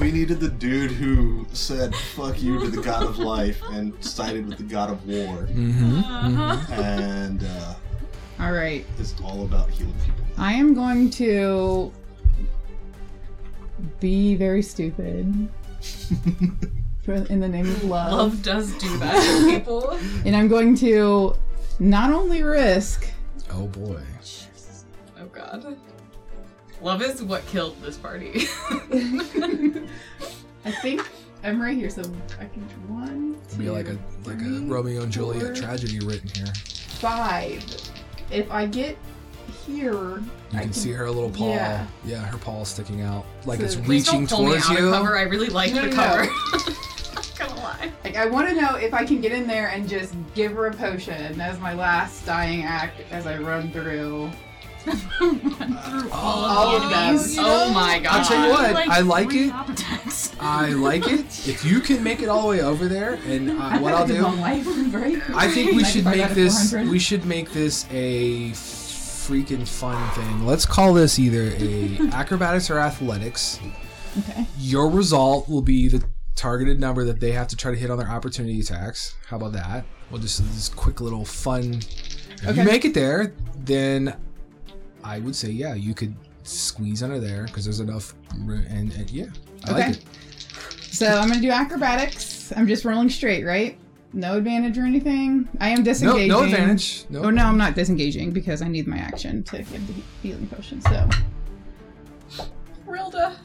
we needed the dude who said "fuck you" to the god of life and sided with the god of war, Mm-hmm. Uh-huh. and uh, All right, it's all about healing people. I am going to be very stupid for, in the name of love. Love does do that to people. and I'm going to not only risk. Oh boy. God. Love is what killed this party. I think I'm right here, so I can one. It'd be like a like a Romeo and Juliet four, tragedy written here. five. If I get here, You I can, see her little paw. yeah. Yeah, her paw is sticking out, like So- it's Please reaching don't pull me towards out you. of cover. I really like No, the no, cover. no. Not gonna lie. Like I want to know if I can get in there and just give her a potion as my last dying act as I run through. Through all All of of the them. enemies. You Oh my god. I'll tell you what, I like three it. top attacks. I like it. If you can make it all the way over there, and uh, what I'll I've had a do, life, right? I think we should 95 out make of this. 400. We should make this a freaking fun thing. Let's call this either a acrobatics or athletics. Okay. Your result will be the targeted number that they have to try to hit on their opportunity attacks. How about that? We'll just this quick little fun. If Okay. you make it there, then I would say yeah, you could squeeze under there because there's enough room. And, and yeah, I like Okay. it. So I'm gonna do acrobatics. I'm just rolling straight, right? no advantage or anything. I am No, disengaging. no advantage. No. Oh no, I'm not disengaging because I need my action to give the healing potion. So Rilda.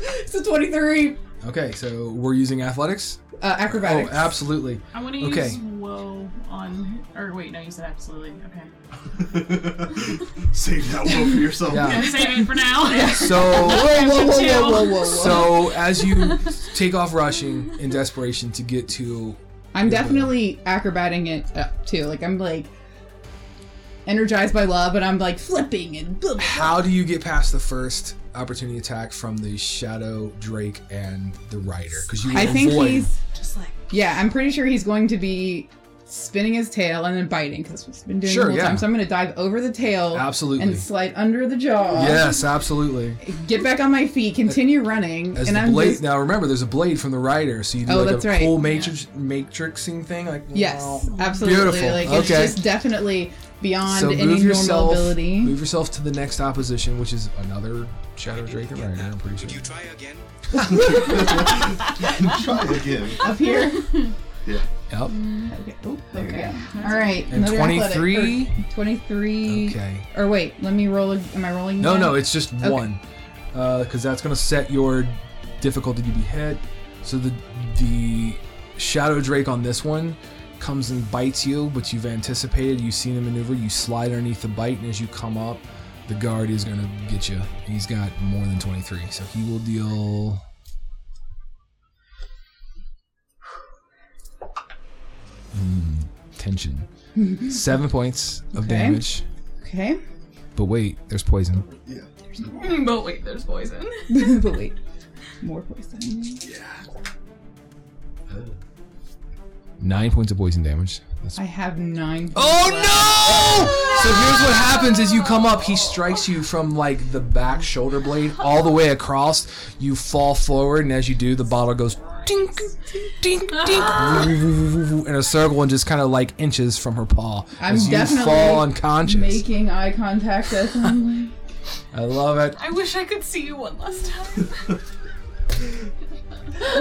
it's a 23. Okay, so we're using athletics. Uh, acrobatics. Oh, absolutely. I want to Okay. use woe on. Or wait, no, you said absolutely. Okay. Save that one for yourself. Yeah. I'm saving it for now. So, Whoa, whoa, whoa, whoa, whoa, whoa, whoa. so as you take off rushing in desperation to get to, I'm definitely acrobating it up too. Like I'm like energized by love, and I'm like flipping and blah, blah, blah. how do you get past the first opportunity attack from the Shadow Drake and the Rider? Because you I think avoid- he's Just like yeah. I'm pretty sure he's going to be spinning his tail and then biting because that's what he's been doing Sure, the whole yeah. time. So I'm going to dive over the tail absolutely. and slide under the jaw. Yes, absolutely. Get back on my feet, continue running, As and the I'm blade just now, remember there's a blade from the rider, so you do Oh, like that's a right. cool matrix matrixing thing, like yes, wow. absolutely. Beautiful. Like it's Okay. just definitely beyond So any move normal yourself, ability. move yourself to the next opposition, which is another Shadow Drake and Rider. I'm pretty sure. Would you try again? Try again. Up here. Yeah. Yep. okay. Oh, there Okay. we go. All right. And another athletic- 23? or 23. Okay. Or wait, let me roll. A, am I rolling? No, again? no, it's just Okay. one, uh, because that's gonna set your difficulty to be hit. So the the Shadow Drake on this one comes and bites you, but you've anticipated, you've seen the maneuver, you slide underneath the bite, and as you come up, the guard is gonna get you. He's got more than 23, so he will deal. Hmm, tension. Seven points of Okay. damage. Okay. But wait, there's poison. Yeah. but wait, there's poison. but wait, more poison. Yeah. Nine points of poison damage. That's I have nine. Oh no! So here's what happens: as you come up, he strikes you from like the back shoulder blade all the way across. You fall forward, and as you do, the bottle goes dink, dink, dink, in a circle and just kind of like inches from her paw I'm as you fall unconscious. Making eye contact with him. I love it. I wish I could see you one last time.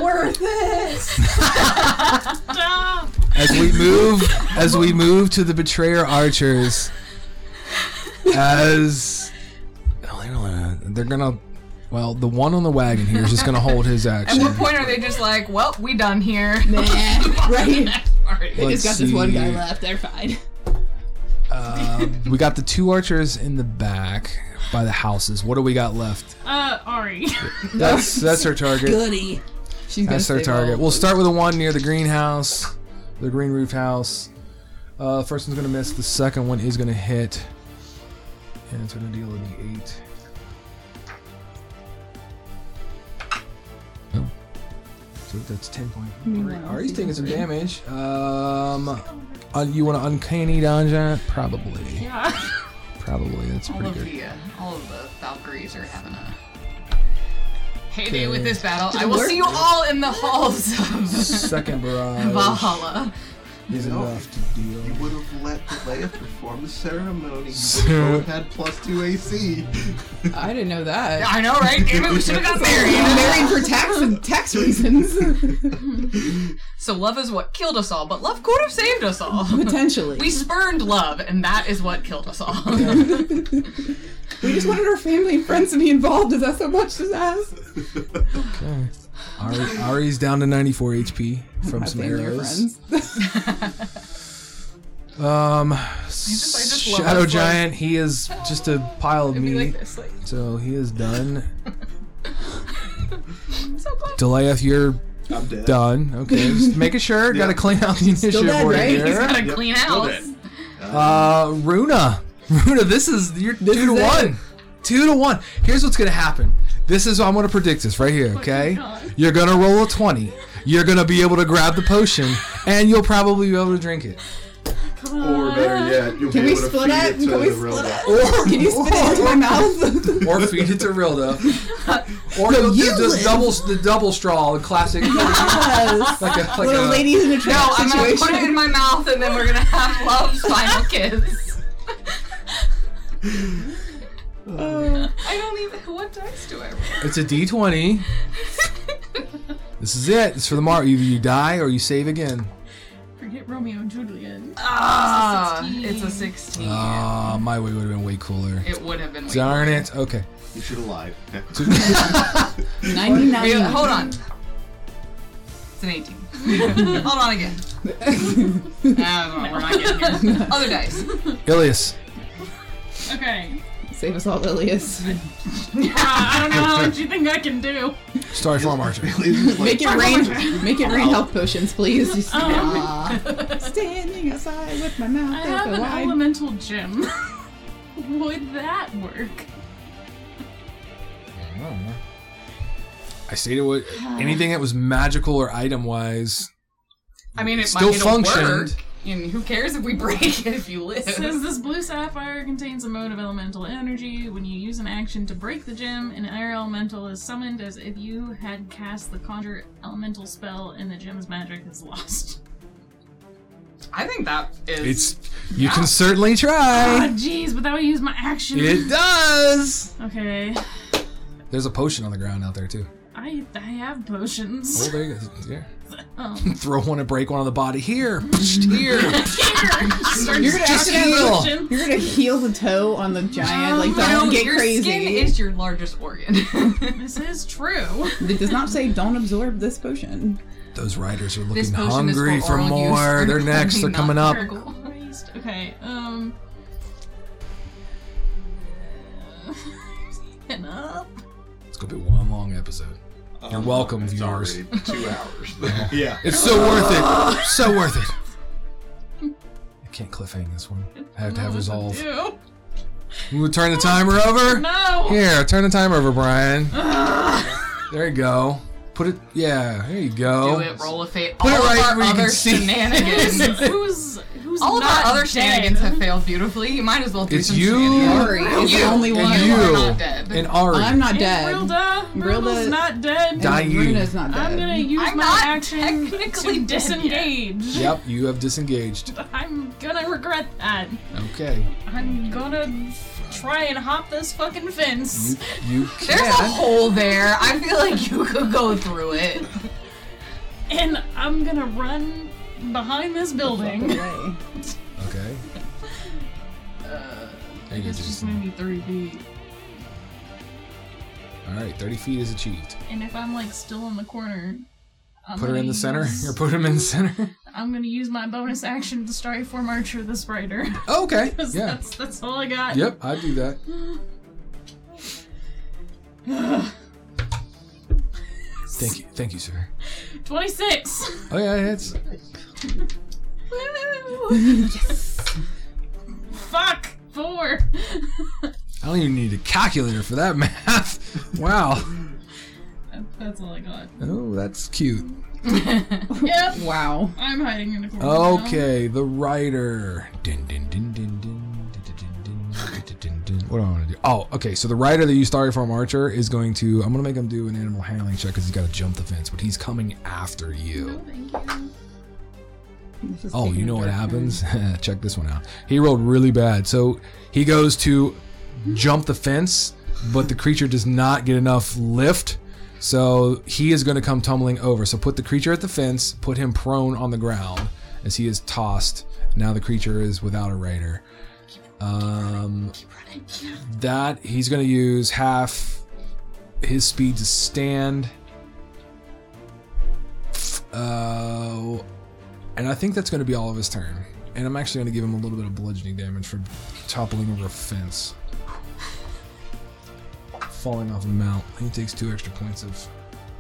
Worth it. Stop! As we move, as we move to the betrayer archers, as oh, they're gonna, they're gonna, well, the one on the wagon here is just gonna hold his action. At what point are they just like, well, we done here? Nah, right. Alright. They just got this one guy left. They're fine. Um, we got the two archers in the back by the houses. What do we got left? Uh, Ari. That's that's her target. Goody. She's That's their target. all We'll start with the one near the greenhouse, the green roof house. Uh, first one's gonna miss. The second one is gonna hit, and it's gonna deal a d8. So that's points. Meanwhile, Ari's she's taking some damage. Um, un- you want to uncanny dodge Probably. yeah. Probably. That's All pretty of good. the uh, all of the Valkyries are having a heyday Okay. with this battle. I will work? see you all in the halls of Second barrage Valhalla. Is No. enough to You would have let Leia perform the ceremony. You would have had plus two AC. I didn't know that. I know, right? Damn it, we should have got married. married for tax tax reasons. So love is what killed us all, but love could have saved us all. Potentially. We spurned love, and that is what killed us all. We just wanted our family and friends to be involved. Is that so much to ask? Okay. Ari, Ari's down to 94 HP from My some family arrows. Um, just- just Shadow us, like- Giant, he is just a pile of It'd meat. like this, like So he is done. so. Delayeth, you're I'm dead. done. Okay, just making sure. Got to clean out the initiative dead, board right? He's here. got a Yep, clean out. Uh, Runa. Runa, this is you're two is to it. one. Two to one. Here's what's gonna happen. This is I'm gonna predict this right here. Okay, you're gonna roll a twenty. You're gonna be able to grab the potion, and you'll probably be able to drink it. Come Or better yet, you'll Can be we able to split feed it? it to Can we the split Rilda. it? Or Can you spit it into my mouth? or feed it to Rilda. Or you'll you do the live. double the double straw, the classic. yes. Like a like Little a. ladies in a No, trap I'm gonna put it in my mouth, and then we're gonna have love's final kiss. I don't even. What dice do I roll? It's a D20. This is it. It's for the mark. Either you die or you save again. Forget Romeo and Juliet. Ah, it's a 16. Ah, my way would have been way cooler. it would have been. way Darn cooler. it. Okay. You should have lied. Wait, 99. hold on. It's an 18. hold on again. No, we're not getting here. Other dice. Ilias. Okay. Save us all, Ilias. Uh, I don't know how much you think I can do. Starry Form Archer. Make it rain. Make it rain health potions, please. Just, Um. Standing outside with my mouth I have open an wide. elemental gem. Would that work? I stated what anything that was magical or item wise. I mean, it Still might functioned. work. And who cares if we break it if you live? It says this blue sapphire contains a mode of elemental energy. When you use an action to break the gem, an air elemental is summoned as if you had cast the conjure elemental spell and the gem's magic is lost. I think that is. It's you can certainly Ah, try. jeez, but that would use my action. It does. Okay. There's a potion on the ground out there too. I I have potions. Oh, there you go. Yeah. Um, Throw one and break one on the body. Here. Here. start You're gonna Just accidentally- heal. potion. You're gonna heal the toe on the giant. Like, don't know, get your crazy. skin is your largest organ. This is true. It does not say don't absorb this potion. Those riders are looking This potion is hungry for for oral use. more. They're next. They're coming up. Christ. Okay, um. Up. It's gonna be one long episode. You're um, welcome, It's viewers. two hours. yeah. It's so worth it. So worth it. I can't cliffhang this one. I have to have resolve. We'll turn the timer over. No! Here, turn the timer over, Bryan. There you go. Put it. Yeah, there you go. Do it, roll a fate. Put it All right of our where you can other see. shenanigans. who's who's All of not our other dead? shenanigans have failed beautifully. You might as well do It's some you. shenanigans. Ari is You. the only one. you you are not dead. and Ari. I'm not dead. Brilda, Brilda's Brilda- not dead. Die you. Runa's not dead. I'm gonna use I'm my not action technically to dead yet. disengage. Yep, you have disengaged. I'm gonna regret that. Okay, I'm gonna try and hop this fucking fence. you you There's a hole there. I feel like you could go through it. And I'm gonna run behind this building. Away. Okay. Uh, There you go, it's just Jason. maybe 30 feet. All right, 30 feet is achieved. And if I'm like still in the corner, I'm Put her in the center, use- or put him in the center. I'm gonna use my bonus action to start for archer the spider. Oh, okay. Yeah. that's that's all I got. Yep, I do that. Thank you, thank you, sir. 26. Oh yeah, it's Fuck. Four. I don't even need a calculator for that math. Wow. That's all I got. Oh, that's cute. Yep. Wow. I'm hiding in the corner. now. Okay, the writer. Din, din, din, din, din, din, din, din, din, din, din. What do I want to do? Oh, okay. So the writer that you started from Archer is going to. I'm going to make him do an animal handling check because he's got to jump the fence, but he's coming after you. Thank you. This is Oh, taking you a know what dark turn. happens? Check this one out. He rolled really bad. So he goes to jump the fence, but the creature does not get enough lift. So he is going to come tumbling over. So put the creature at the fence, put him prone on the ground as he is tossed. Now the creature is without a rider. Um, that he's going to use half his speed to stand. Uh, and I think that's going to be all of his turn. And I'm actually going to give him a little bit of bludgeoning damage for toppling over a fence. Falling off a mount. He takes two extra points of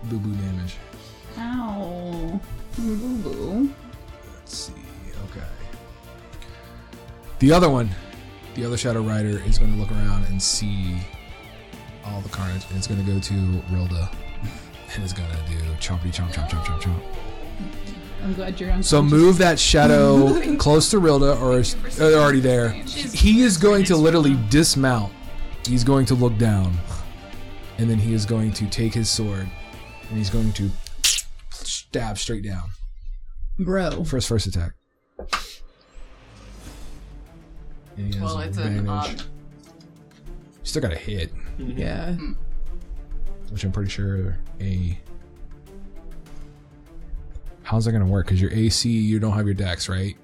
boo boo damage. Ow. Boo boo. Let's see. Okay. The other one, the other Shadow Rider, is going to look around and see all the carnage. And it's going to go to Rilda. And is going to do chompity chomp chomp chomp chomp chomp. I'm glad you're on. So move that shadow close to Rilda, or they're already there. He is going to literally dismount. He's going to look down, and then he is going to take his sword, and he's going to stab straight down Bro. for his first attack. And he has Well, it's an advantage. odd. Still got a hit, mm-hmm. Yeah. which I'm pretty sure a How's that going to work? Because your AC, you don't have your dex, right?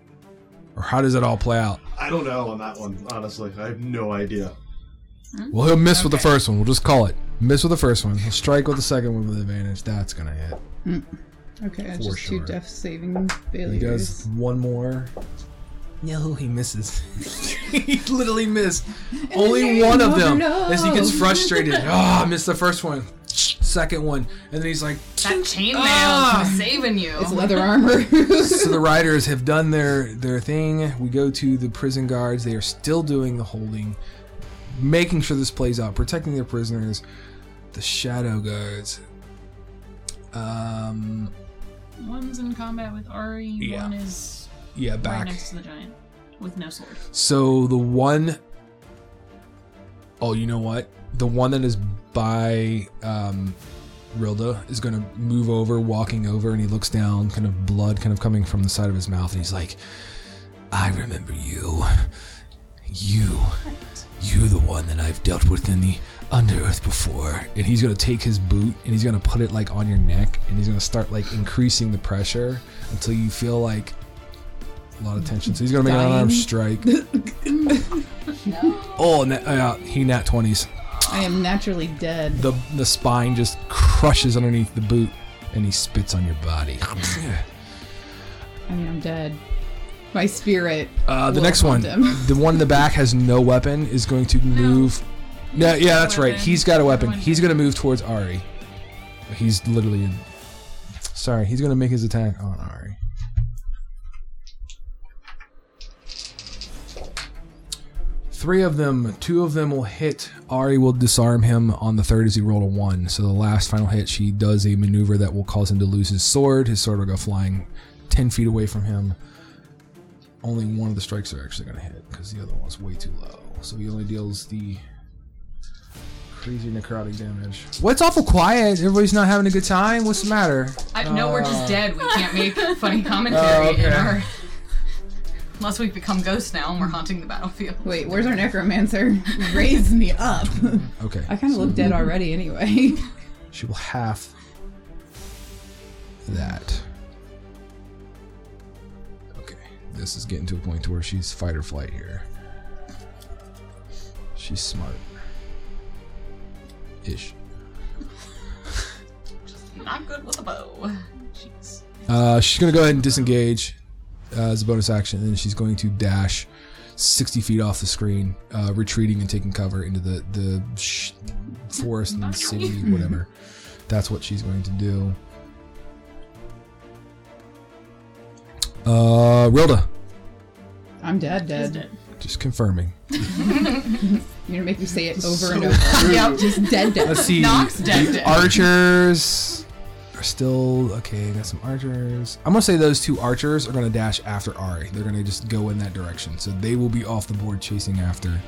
Or how does it all play out? I don't know on that one, honestly. I have no idea. Hmm? Well, he'll miss with the Okay. first one. We'll just call it. Miss with the first one. He'll strike with the second one with advantage. That's going to hit. Okay, For just two death saving failures. He failures. does one more. No, he misses. he literally missed. Only one of them. never As he gets frustrated. Ah, I missed the first one. Second one. And then he's like, That chainmail Ah! is saving you. It's leather armor. so the riders have done their their thing. We go to the prison guards. They are still doing the holding, making sure this plays out, protecting their prisoners. The shadow guards. Um. One's in combat with Ari. Yeah. One is Yeah, right back. next to the giant with no sword. So the one Oh, you know what? The one that is by um Rilda is gonna move over, walking over, and he looks down, kind of blood kind of coming from the side of his mouth, and he's like, I remember you. You. You the one that I've dealt with in the Underearth before. And he's gonna take his boot and he's gonna put it like on your neck and he's gonna start like increasing the pressure until you feel like a lot of tension. So he's gonna make an arm strike. Oh, na- uh, he nat twenties. I am naturally dead. The the spine just crushes underneath the boot, and he spits on your body. I mean, I'm dead. My spirit. Uh, the next one, him. the one in the back has no weapon, is going to move. No, yeah, that's right. weapon. He's got a weapon. Everyone- He's going to move towards Ari. He's literally. In, sorry, he's going to make his attack on Ari. Three of them, two of them will hit. Ari will disarm him on the third as he rolled a one. So the last final hit, she does a maneuver that will cause him to lose his sword. His sword will go flying 10 feet away from him. Only one of the strikes are actually going to hit because the other one's way too low. So he only deals the crazy necrotic damage. What's awful quiet? Everybody's not having a good time? What's the matter? I, no, we're Uh, just dead. We can't make funny commentary Oh, okay. in our. Unless we've become ghosts now and we're haunting the battlefield. Wait, where's our necromancer? Raise me up. Okay. I kind of look dead already anyway. She will half that. Okay. This is getting to a point to where she's fight or flight here. She's smart. Ish. Just not good with a bow. Jeez. Uh, she's gonna go ahead and disengage uh, as a bonus action, and then she's going to dash 60 feet off the screen, uh, retreating and taking cover into the the sh- forest and the city, whatever. That's what she's going to do. Uh, Rilda, I'm dead, dead. dead. Just confirming. You're gonna make me say it over and over. Yep. Just dead, dead. Let's see. Nox dead, the dead. archers are still okay. Got some archers. I'm gonna say those two archers are gonna dash after Ari. They're gonna just go in that direction, so they will be off the board chasing after.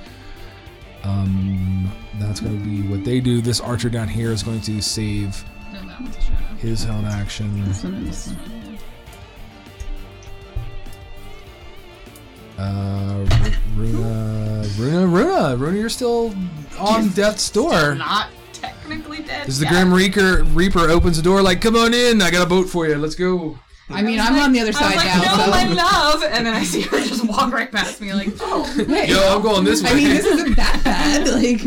Um, that's gonna be what they do. This archer down here is going to save No, that one's a shadow. his own action. Uh, Ru- Runa, Runa, Runa, Runa, you're still on death's door. Not technically dead. As the yet. Grim Reaper, Reaper opens the door, like, come on in, I got a boat for you, let's go. I mean, I'm on the other I was side like, now, no, so. my love, and then I see her just walk right past me, like, oh, Hey, Yo, I'm going this way. I mean, this isn't that bad. Like,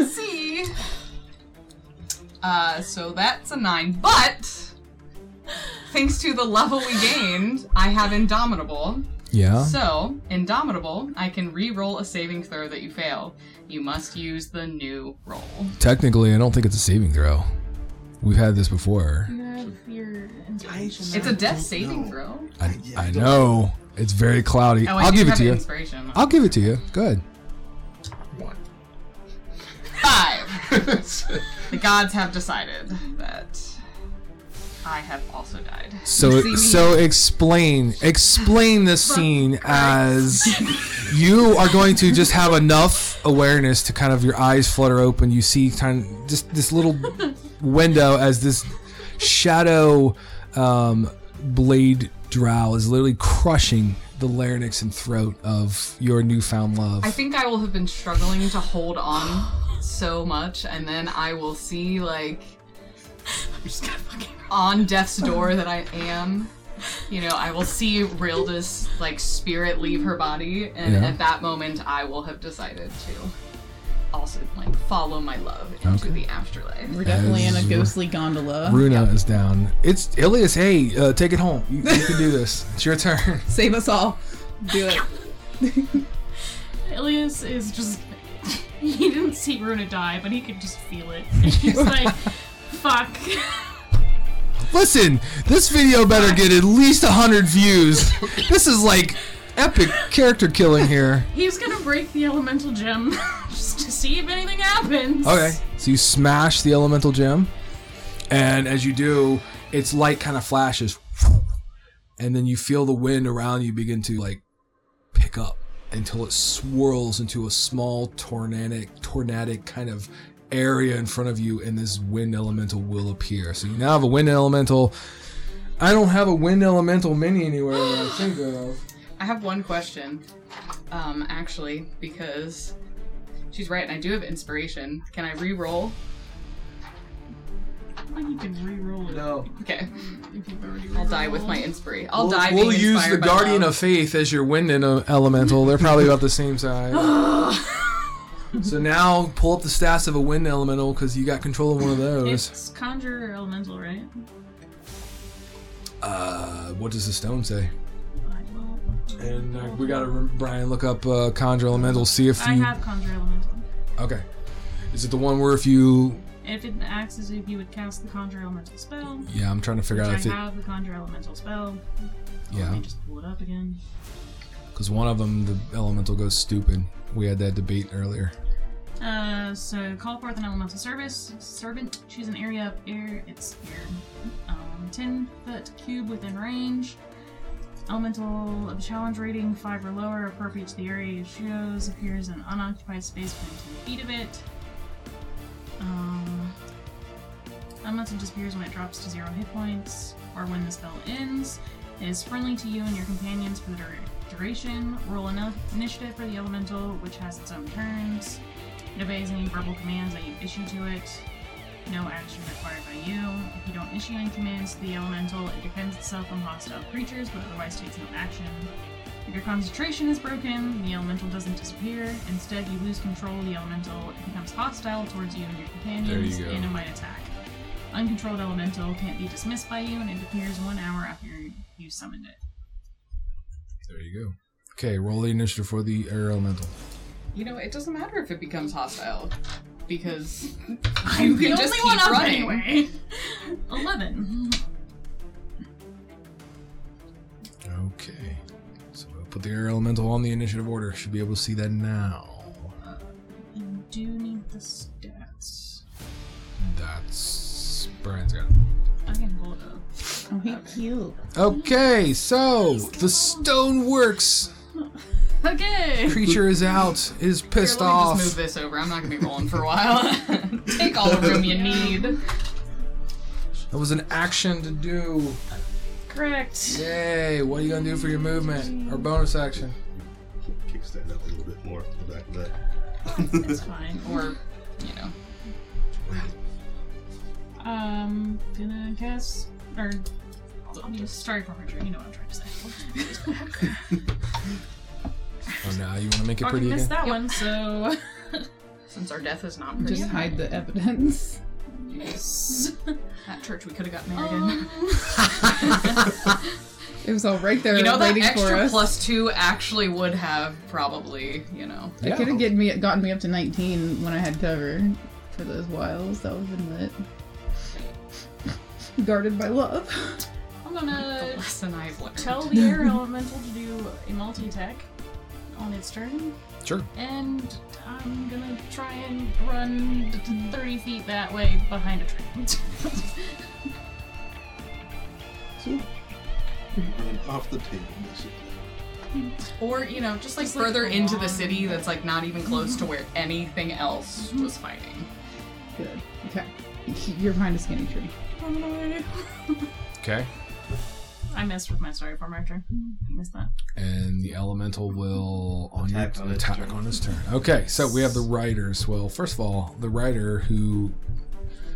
let's see. Uh, so that's a nine, but thanks to the level we gained, I have Indomitable. Yeah. So, Indomitable, I can re-roll a saving throw that you fail. You must use the new roll. Technically, I don't think it's a saving throw. We've had this before. You have your inspiration. It's a death saving throw. I, I know. It's very cloudy. Oh, I I'll do give it have to you. Inspiration. I'll give it to you. Good. One. Five. the gods have decided that I have also died. So so explain explain this scene as you are going to just have enough awareness to kind of your eyes flutter open. You see kind of just this little window as this shadow um, blade drow is literally crushing the larynx and throat of your newfound love. I think I will have been struggling to hold on so much, and then I will see like I'm just gonna fucking. On death's door that I am, you know, I will see Rilda's like spirit leave her body, and Yeah. at that moment, I will have decided to also like follow my love into Okay. the afterlife. We're definitely in a As- ghostly gondola. Runa is down. It's Ilias. Hey, uh, take it home. You, you can do this. It's your turn. Save us all. Do it. Ilias is just. He didn't see Runa die, but he could just feel it. And he's like, fuck. Listen, this video better get at least hundred views. This is like epic character killing here. He's gonna break the elemental gem just to see if anything happens. Okay, so you smash the elemental gem, and as you do, its light kind of flashes, and then you feel the wind around you begin to like pick up until it swirls into a small tornadic, tornadic kind of area in front of you, and this wind elemental will appear. So you now have a wind elemental. I don't have a wind elemental mini anywhere that I think of. I have one question, um, actually, because she's right, and I do have inspiration. Can I re-roll? Well, you can re-roll it. No. Okay, If you've already I'll die with my inspiration. I'll we'll, die. We'll being use the by Guardian love. of Faith as your wind and uh, elemental. They're probably about the same size. so now pull up the stats of a wind elemental because you got control of one of those. It's conjure elemental, right? Uh, what does the stone say? And uh, we got to Bryan look up uh, conjure elemental. See if I you. have conjure elemental. Okay. Is it the one where if you? If it acts as if you would cast the conjure elemental spell, Yeah, I'm trying to figure which out I if it. have the conjure elemental spell. Yeah. Let Yeah, me just pull it up again. Because one of them, the elemental goes stupid. We had that debate earlier. Uh, so call forth an elemental service servant. Choose an area of air. It's your um, ten foot cube within range. Elemental of challenge rating five or lower, appropriate to the area it shows, appears in unoccupied space within ten feet of it. Um, elemental disappears when it drops to zero hit points or when the spell ends. It is friendly to you and your companions for the dur- duration. Roll an initiative for the elemental, which has its own turns. It obeys any verbal commands that you issue to it. No action required by you. If you don't issue any commands to the elemental, it defends itself from hostile creatures, but otherwise takes no action. If your concentration is broken, the elemental doesn't disappear. Instead, you lose control of the elemental. It becomes hostile towards you and your companions, you and it might attack. Uncontrolled elemental can't be dismissed by you, and it appears one hour after you summoned it. There you go. Okay, roll the initiative for the air elemental. You know, it doesn't matter if it becomes hostile because I'm you the can just only one keep up running. anyway. Eleven. Okay. So we'll put the air elemental on the initiative order. Should be able to see that now. You do need the stats. That's Bryan's got it. I can hold up. Oh, he cute. Okay, so the stone works. Okay. Creature is out. Is Here, pissed let me off. just move this over. I'm not gonna be rolling for a while. Take all the room you need. That was an action to do. Correct. Yay! What are you gonna do for your movement or bonus action? Kickstand up a little bit more to the back of that. That's fine. Or, you know, Um, gonna cast or I'll use starry furniture. You know what I'm trying to say. Oh, now you want to make it Fucking pretty missed again? that one. So since our death is not pretty, Just hide the evidence. yes. that church we could have got married in. Um, It was all right there You know that waiting for extra us. plus two actually would have probably, you know. It could have gotten me gotten me up to 19 when I had cover for those wiles. That would have been lit. Guarded by love. I'm gonna lesson I've learned. tell the air elemental to do a multi attack on its turn, Sure. and I'm gonna try and run t- t- 30 feet that way behind a tree. Running off the table, basically. Or, you know, just like Just, like, further into the along. city that's like not even close to where anything else mm-hmm. was fighting. Good. Okay. You're behind a skinny tree. Okay. I missed with my Starry Form archer. Missed that. And the elemental will on Attack your, on attack turn. on his turn. Okay, so we have the riders. Well, first of all, the rider who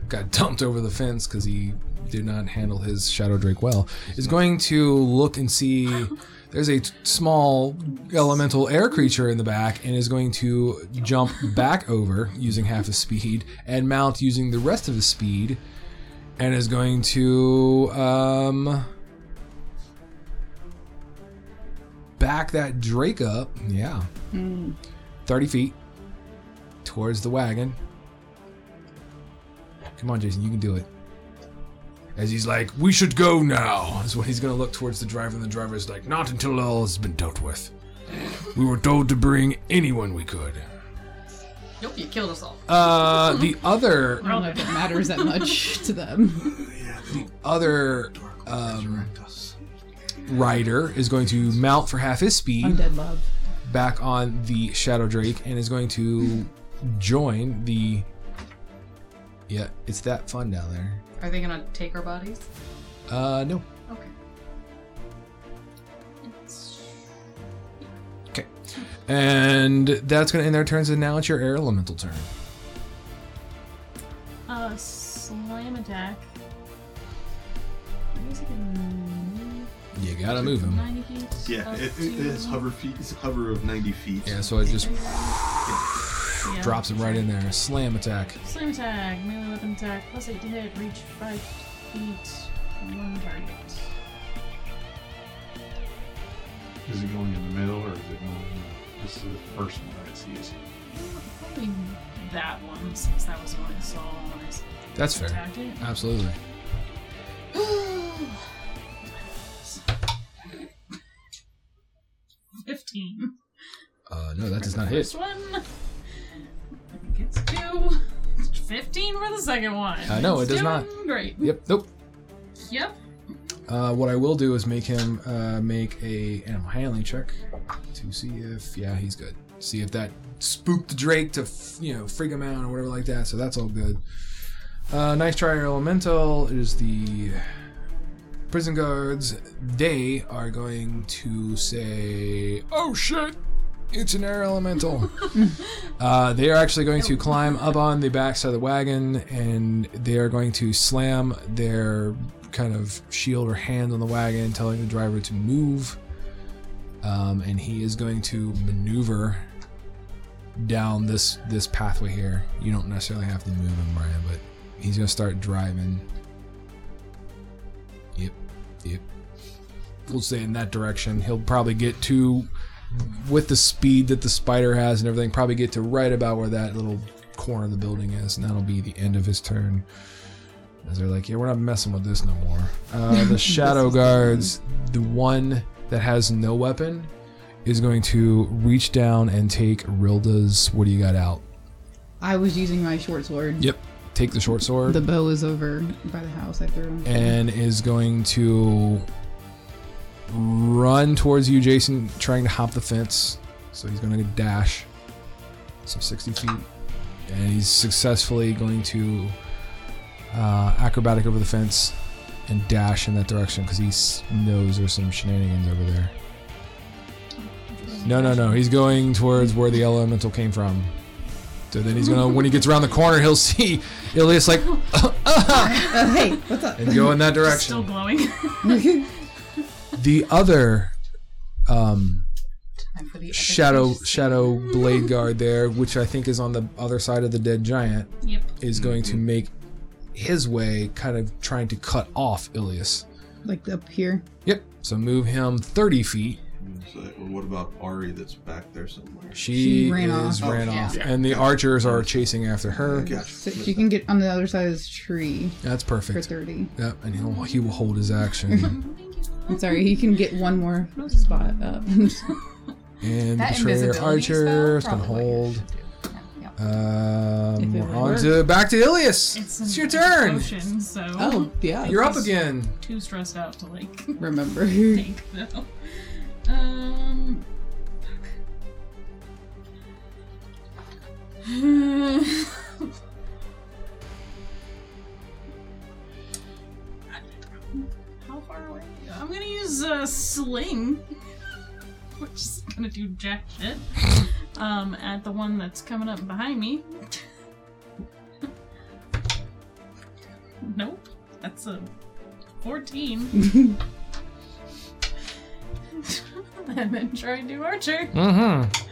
got dumped over the fence because he did not handle his Shadow Drake well, is going to look and see there's a t- small elemental air creature in the back and is going to jump back over using half his speed and mount using the rest of his speed and is going to um back that Drake up. Yeah. 30 feet towards the wagon. Come on, Jason, you can do it. As he's like, we should go now. Is when he's going to look towards the driver, and the driver is like, not until all has been dealt with. We were told to bring anyone we could. Nope, you killed us all. Uh, the other, I don't know if it matters that much to them. the other um, rider is going to mount for half his speed. Undead love. back on the Shadow Drake and is going to join the. Yeah, it's that fun down there. Are they gonna take our bodies? Uh, no. And that's going to end their turns, and now it's your air elemental turn. Uh, slam attack. Where is he gonna? You gotta move him. 90 feet. Yeah, up it, it, to- it's hover feet. It's a hover of ninety feet. Yeah, so it just Yeah. drops it right in there. Slam attack. Slam attack, melee weapon attack, plus 8 to hit, reach 5 feet, one target. Is it going in the middle or is it going? This is the first one I see. Is Probably that one, since that was the one I saw when I s- That's fair. attacked it. Absolutely. Fifteen. Uh, no, that does not hit. First one gets two. Fifteen for the second one. Uh, no, it It's does not. doing Great. Yep, nope. Yep. Uh, what I will do is make him uh, make a animal handling check to see if yeah he's good. See if that spooked the Drake to f- you know freak him out or whatever like that. So that's all good. Uh, nice try, elemental. Is the prison guards? They are going to say, "Oh shit." It's an air elemental. uh, they are actually going to climb up on the backside of the wagon and they are going to slam their kind of shield or hand on the wagon, telling the driver to move. Um, and he is going to maneuver down this this pathway here. You don't necessarily have to move him, Bryan, but he's going to start driving. Yep, yep. We'll say in that direction. He'll probably get to, with the speed that the spider has and everything, probably get to right about where that little corner of the building is, and that'll be the end of his turn. As they're like, yeah, we're not messing with this no more. Uh, the shadow guards, the one that has no weapon, is going to reach down and take Rilda's. What do you got out? I was using my short sword. Yep. Take the short sword The bow is over by the house. I threw him. and is going to run towards you, Jason, trying to hop the fence. So he's going to dash some 60 feet. And he's successfully going to uh, acrobatic over the fence and dash in that direction because he s- knows there's some shenanigans over there. No, no, no. He's going towards where the elemental came from. So then he's gonna, when he gets around the corner, he'll see Ilias like, Uh, hey, what's up? and go in that Still direction. glowing. The other um, Time for the epic shadow chase. shadow blade guard there, which I think is on the other side of the dead giant, yep. is going to make his way, kind of trying to cut off Ilias. like up here. Yep. So move him 30 feet. So, well, what about Ari that's back there somewhere? She, She ran is off. ran Oh, off, yeah. and the archers are chasing after her. Gotcha. So she can get on the other side of this tree That's perfect. for 30. Yep, and he'll he will hold his action. I'm sorry, he can get one more spot up. and That betrayer invisibility archer is gonna probably what hold. Um, it on work. to back to Ilias. It's, It's, your turn. Potion, so oh, yeah. You're up again. too stressed out to like Remember. take though. Um. How far away? I'm gonna use a sling, which is gonna do jack shit. Um, at the one that's coming up behind me. Nope. That's a 14. and then try and do Archer. Mm-hmm.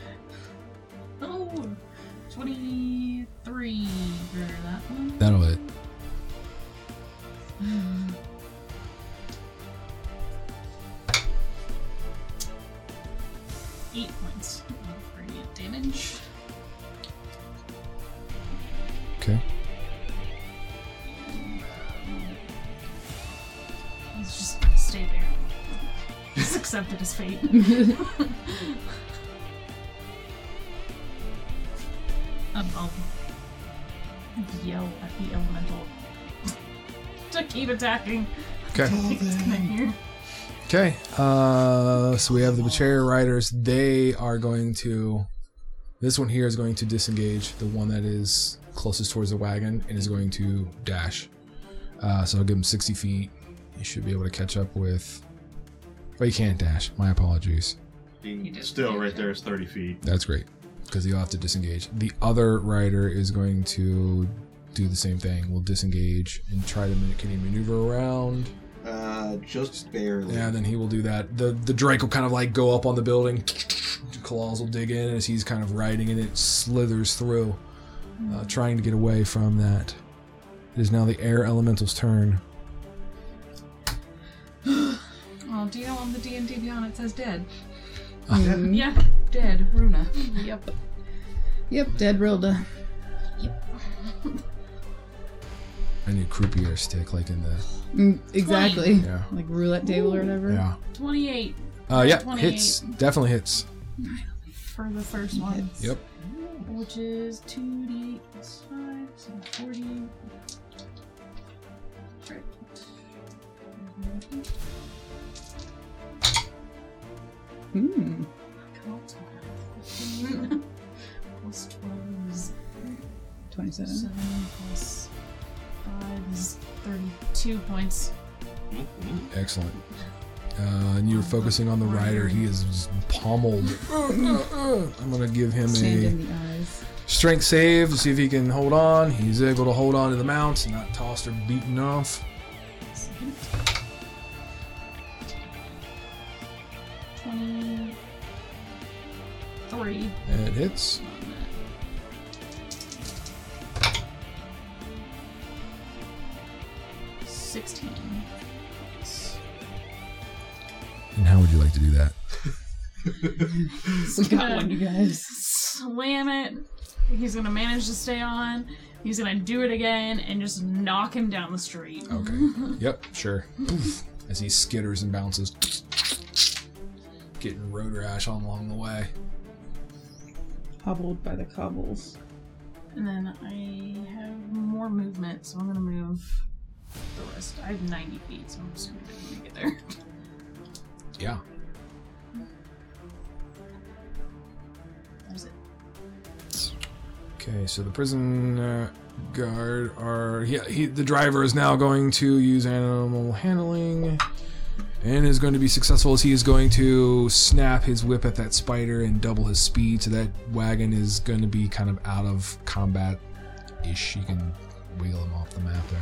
Oh, 23 for that one. That'll hit. Eight points of radiant damage. Okay. He's just gonna stay there. He's accepted his fate. Um, I'll yell at the elemental to keep attacking. Okay. It's gonna hear. Okay. Uh, so we have the Betrayer Riders. They are going to. This one here is going to disengage. The one that is closest towards the wagon and is going to dash. Uh, so I'll give him 60 feet. He should be able to catch up with. Oh, he can't dash. My apologies. Being still right it. there is 30 feet. That's great because he'll have to disengage. The other rider is going to do the same thing. We'll disengage and try to can he maneuver around? Uh, just barely. Yeah, then he will do that. The the Drake will kind of like go up on the building. Claws will dig in as he's kind of riding and it slithers through, uh, trying to get away from that. It is now the air elemental's turn. Oh, do you know on the D and D Beyond it says dead? Mm, Yeah. Dead, Runa. Yep. Yep, dead Rilda. I need croupier stick like in the Mm, exactly. yeah Like roulette table or whatever. yeah. 28 Uh, yeah, 28. hits definitely hits. for the first one. Hits. Yep. Which is 2d8 plus 5, so 40. Right. Hmm. plus 12 is 27. 7 plus 5 is 32 points. Mhm. Excellent. Uh, and you're focusing on the rider. He is just pummeled. I'm gonna give him Sand a in the eyes. strength save to see if he can hold on. He's able to hold on to the mount, not tossed or beaten off. Second. 23 It hits. On that. Sixteen. And how would you like to do that? We got one, you guys. Slam it. He's gonna manage to stay on. He's gonna do it again and just knock him down the street. Okay. yep, sure. Poof. As he skitters and bounces, getting road rash on along the way. Hobbled by the cobbles. And then I have more movement, so I'm gonna move the rest. I have 90 feet, so I'm just gonna make it there. Yeah. That was it. Okay, so the prison uh, guard are yeah. He, the driver is now going to use animal handling, and is going to be successful as he is going to snap his whip at that spider and double his speed. So that wagon is going to be kind of out of combat ish. You can wheel him off the map there.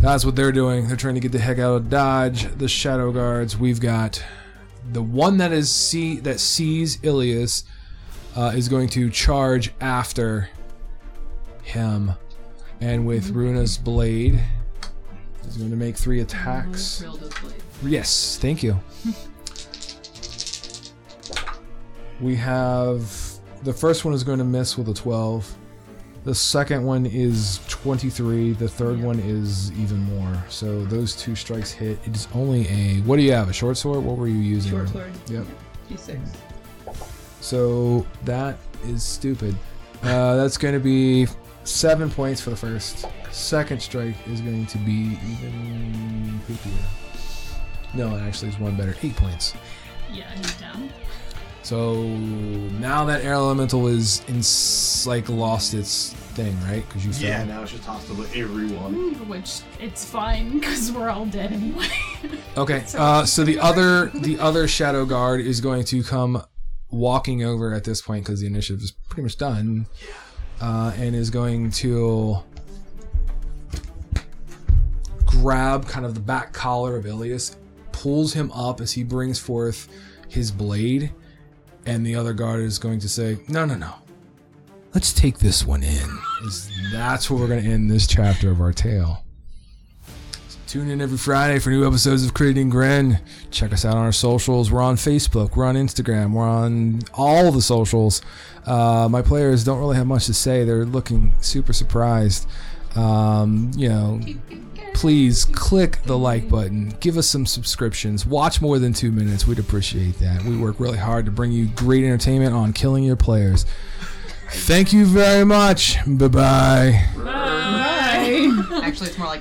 That's what they're doing. They're trying to get the heck out of Dodge. The Shadow Guards. We've got the one that is see that sees Ilias uh, is going to charge after him, and with Runa's blade, is going to make three attacks. Blade. Yes, thank you. we have the first one is going to miss with a 12. The second one is 23. The third Yeah. one is even more. So those two strikes hit. It is only a. What do you have? A short sword? What were you using? Short sword. Yep. D6. So that is stupid. Uh, that's going to be seven points for the first. Second strike is going to be even poopier. No, it actually is one better. Eight points. Yeah, he's down. So now that air elemental is in like lost its thing, right? Because you Yeah, fell. now it's just hostile to everyone. Which it's fine because we're all dead anyway. Okay. So- Uh, so the other the other shadow guard is going to come walking over at this point because the initiative is pretty much done, uh, and is going to grab kind of the back collar of Ilias, pulls him up as he brings forth his blade, and the other guard is going to say, "No, no, no. Let's take this one in." That's where we're going to end this chapter of our tale. Tune in every Friday for new episodes of Crit Eating Grin. Check us out on our socials. We're on Facebook. We're on Instagram. We're on all the socials. Uh, my players don't really have much to say. They're looking super surprised. Um, you know, please click the like button. Give us some subscriptions. Watch more than two minutes. We'd appreciate that. We work really hard to bring you great entertainment on killing your players. Thank you very much. Bye bye. Bye. Bye. Actually, it's more like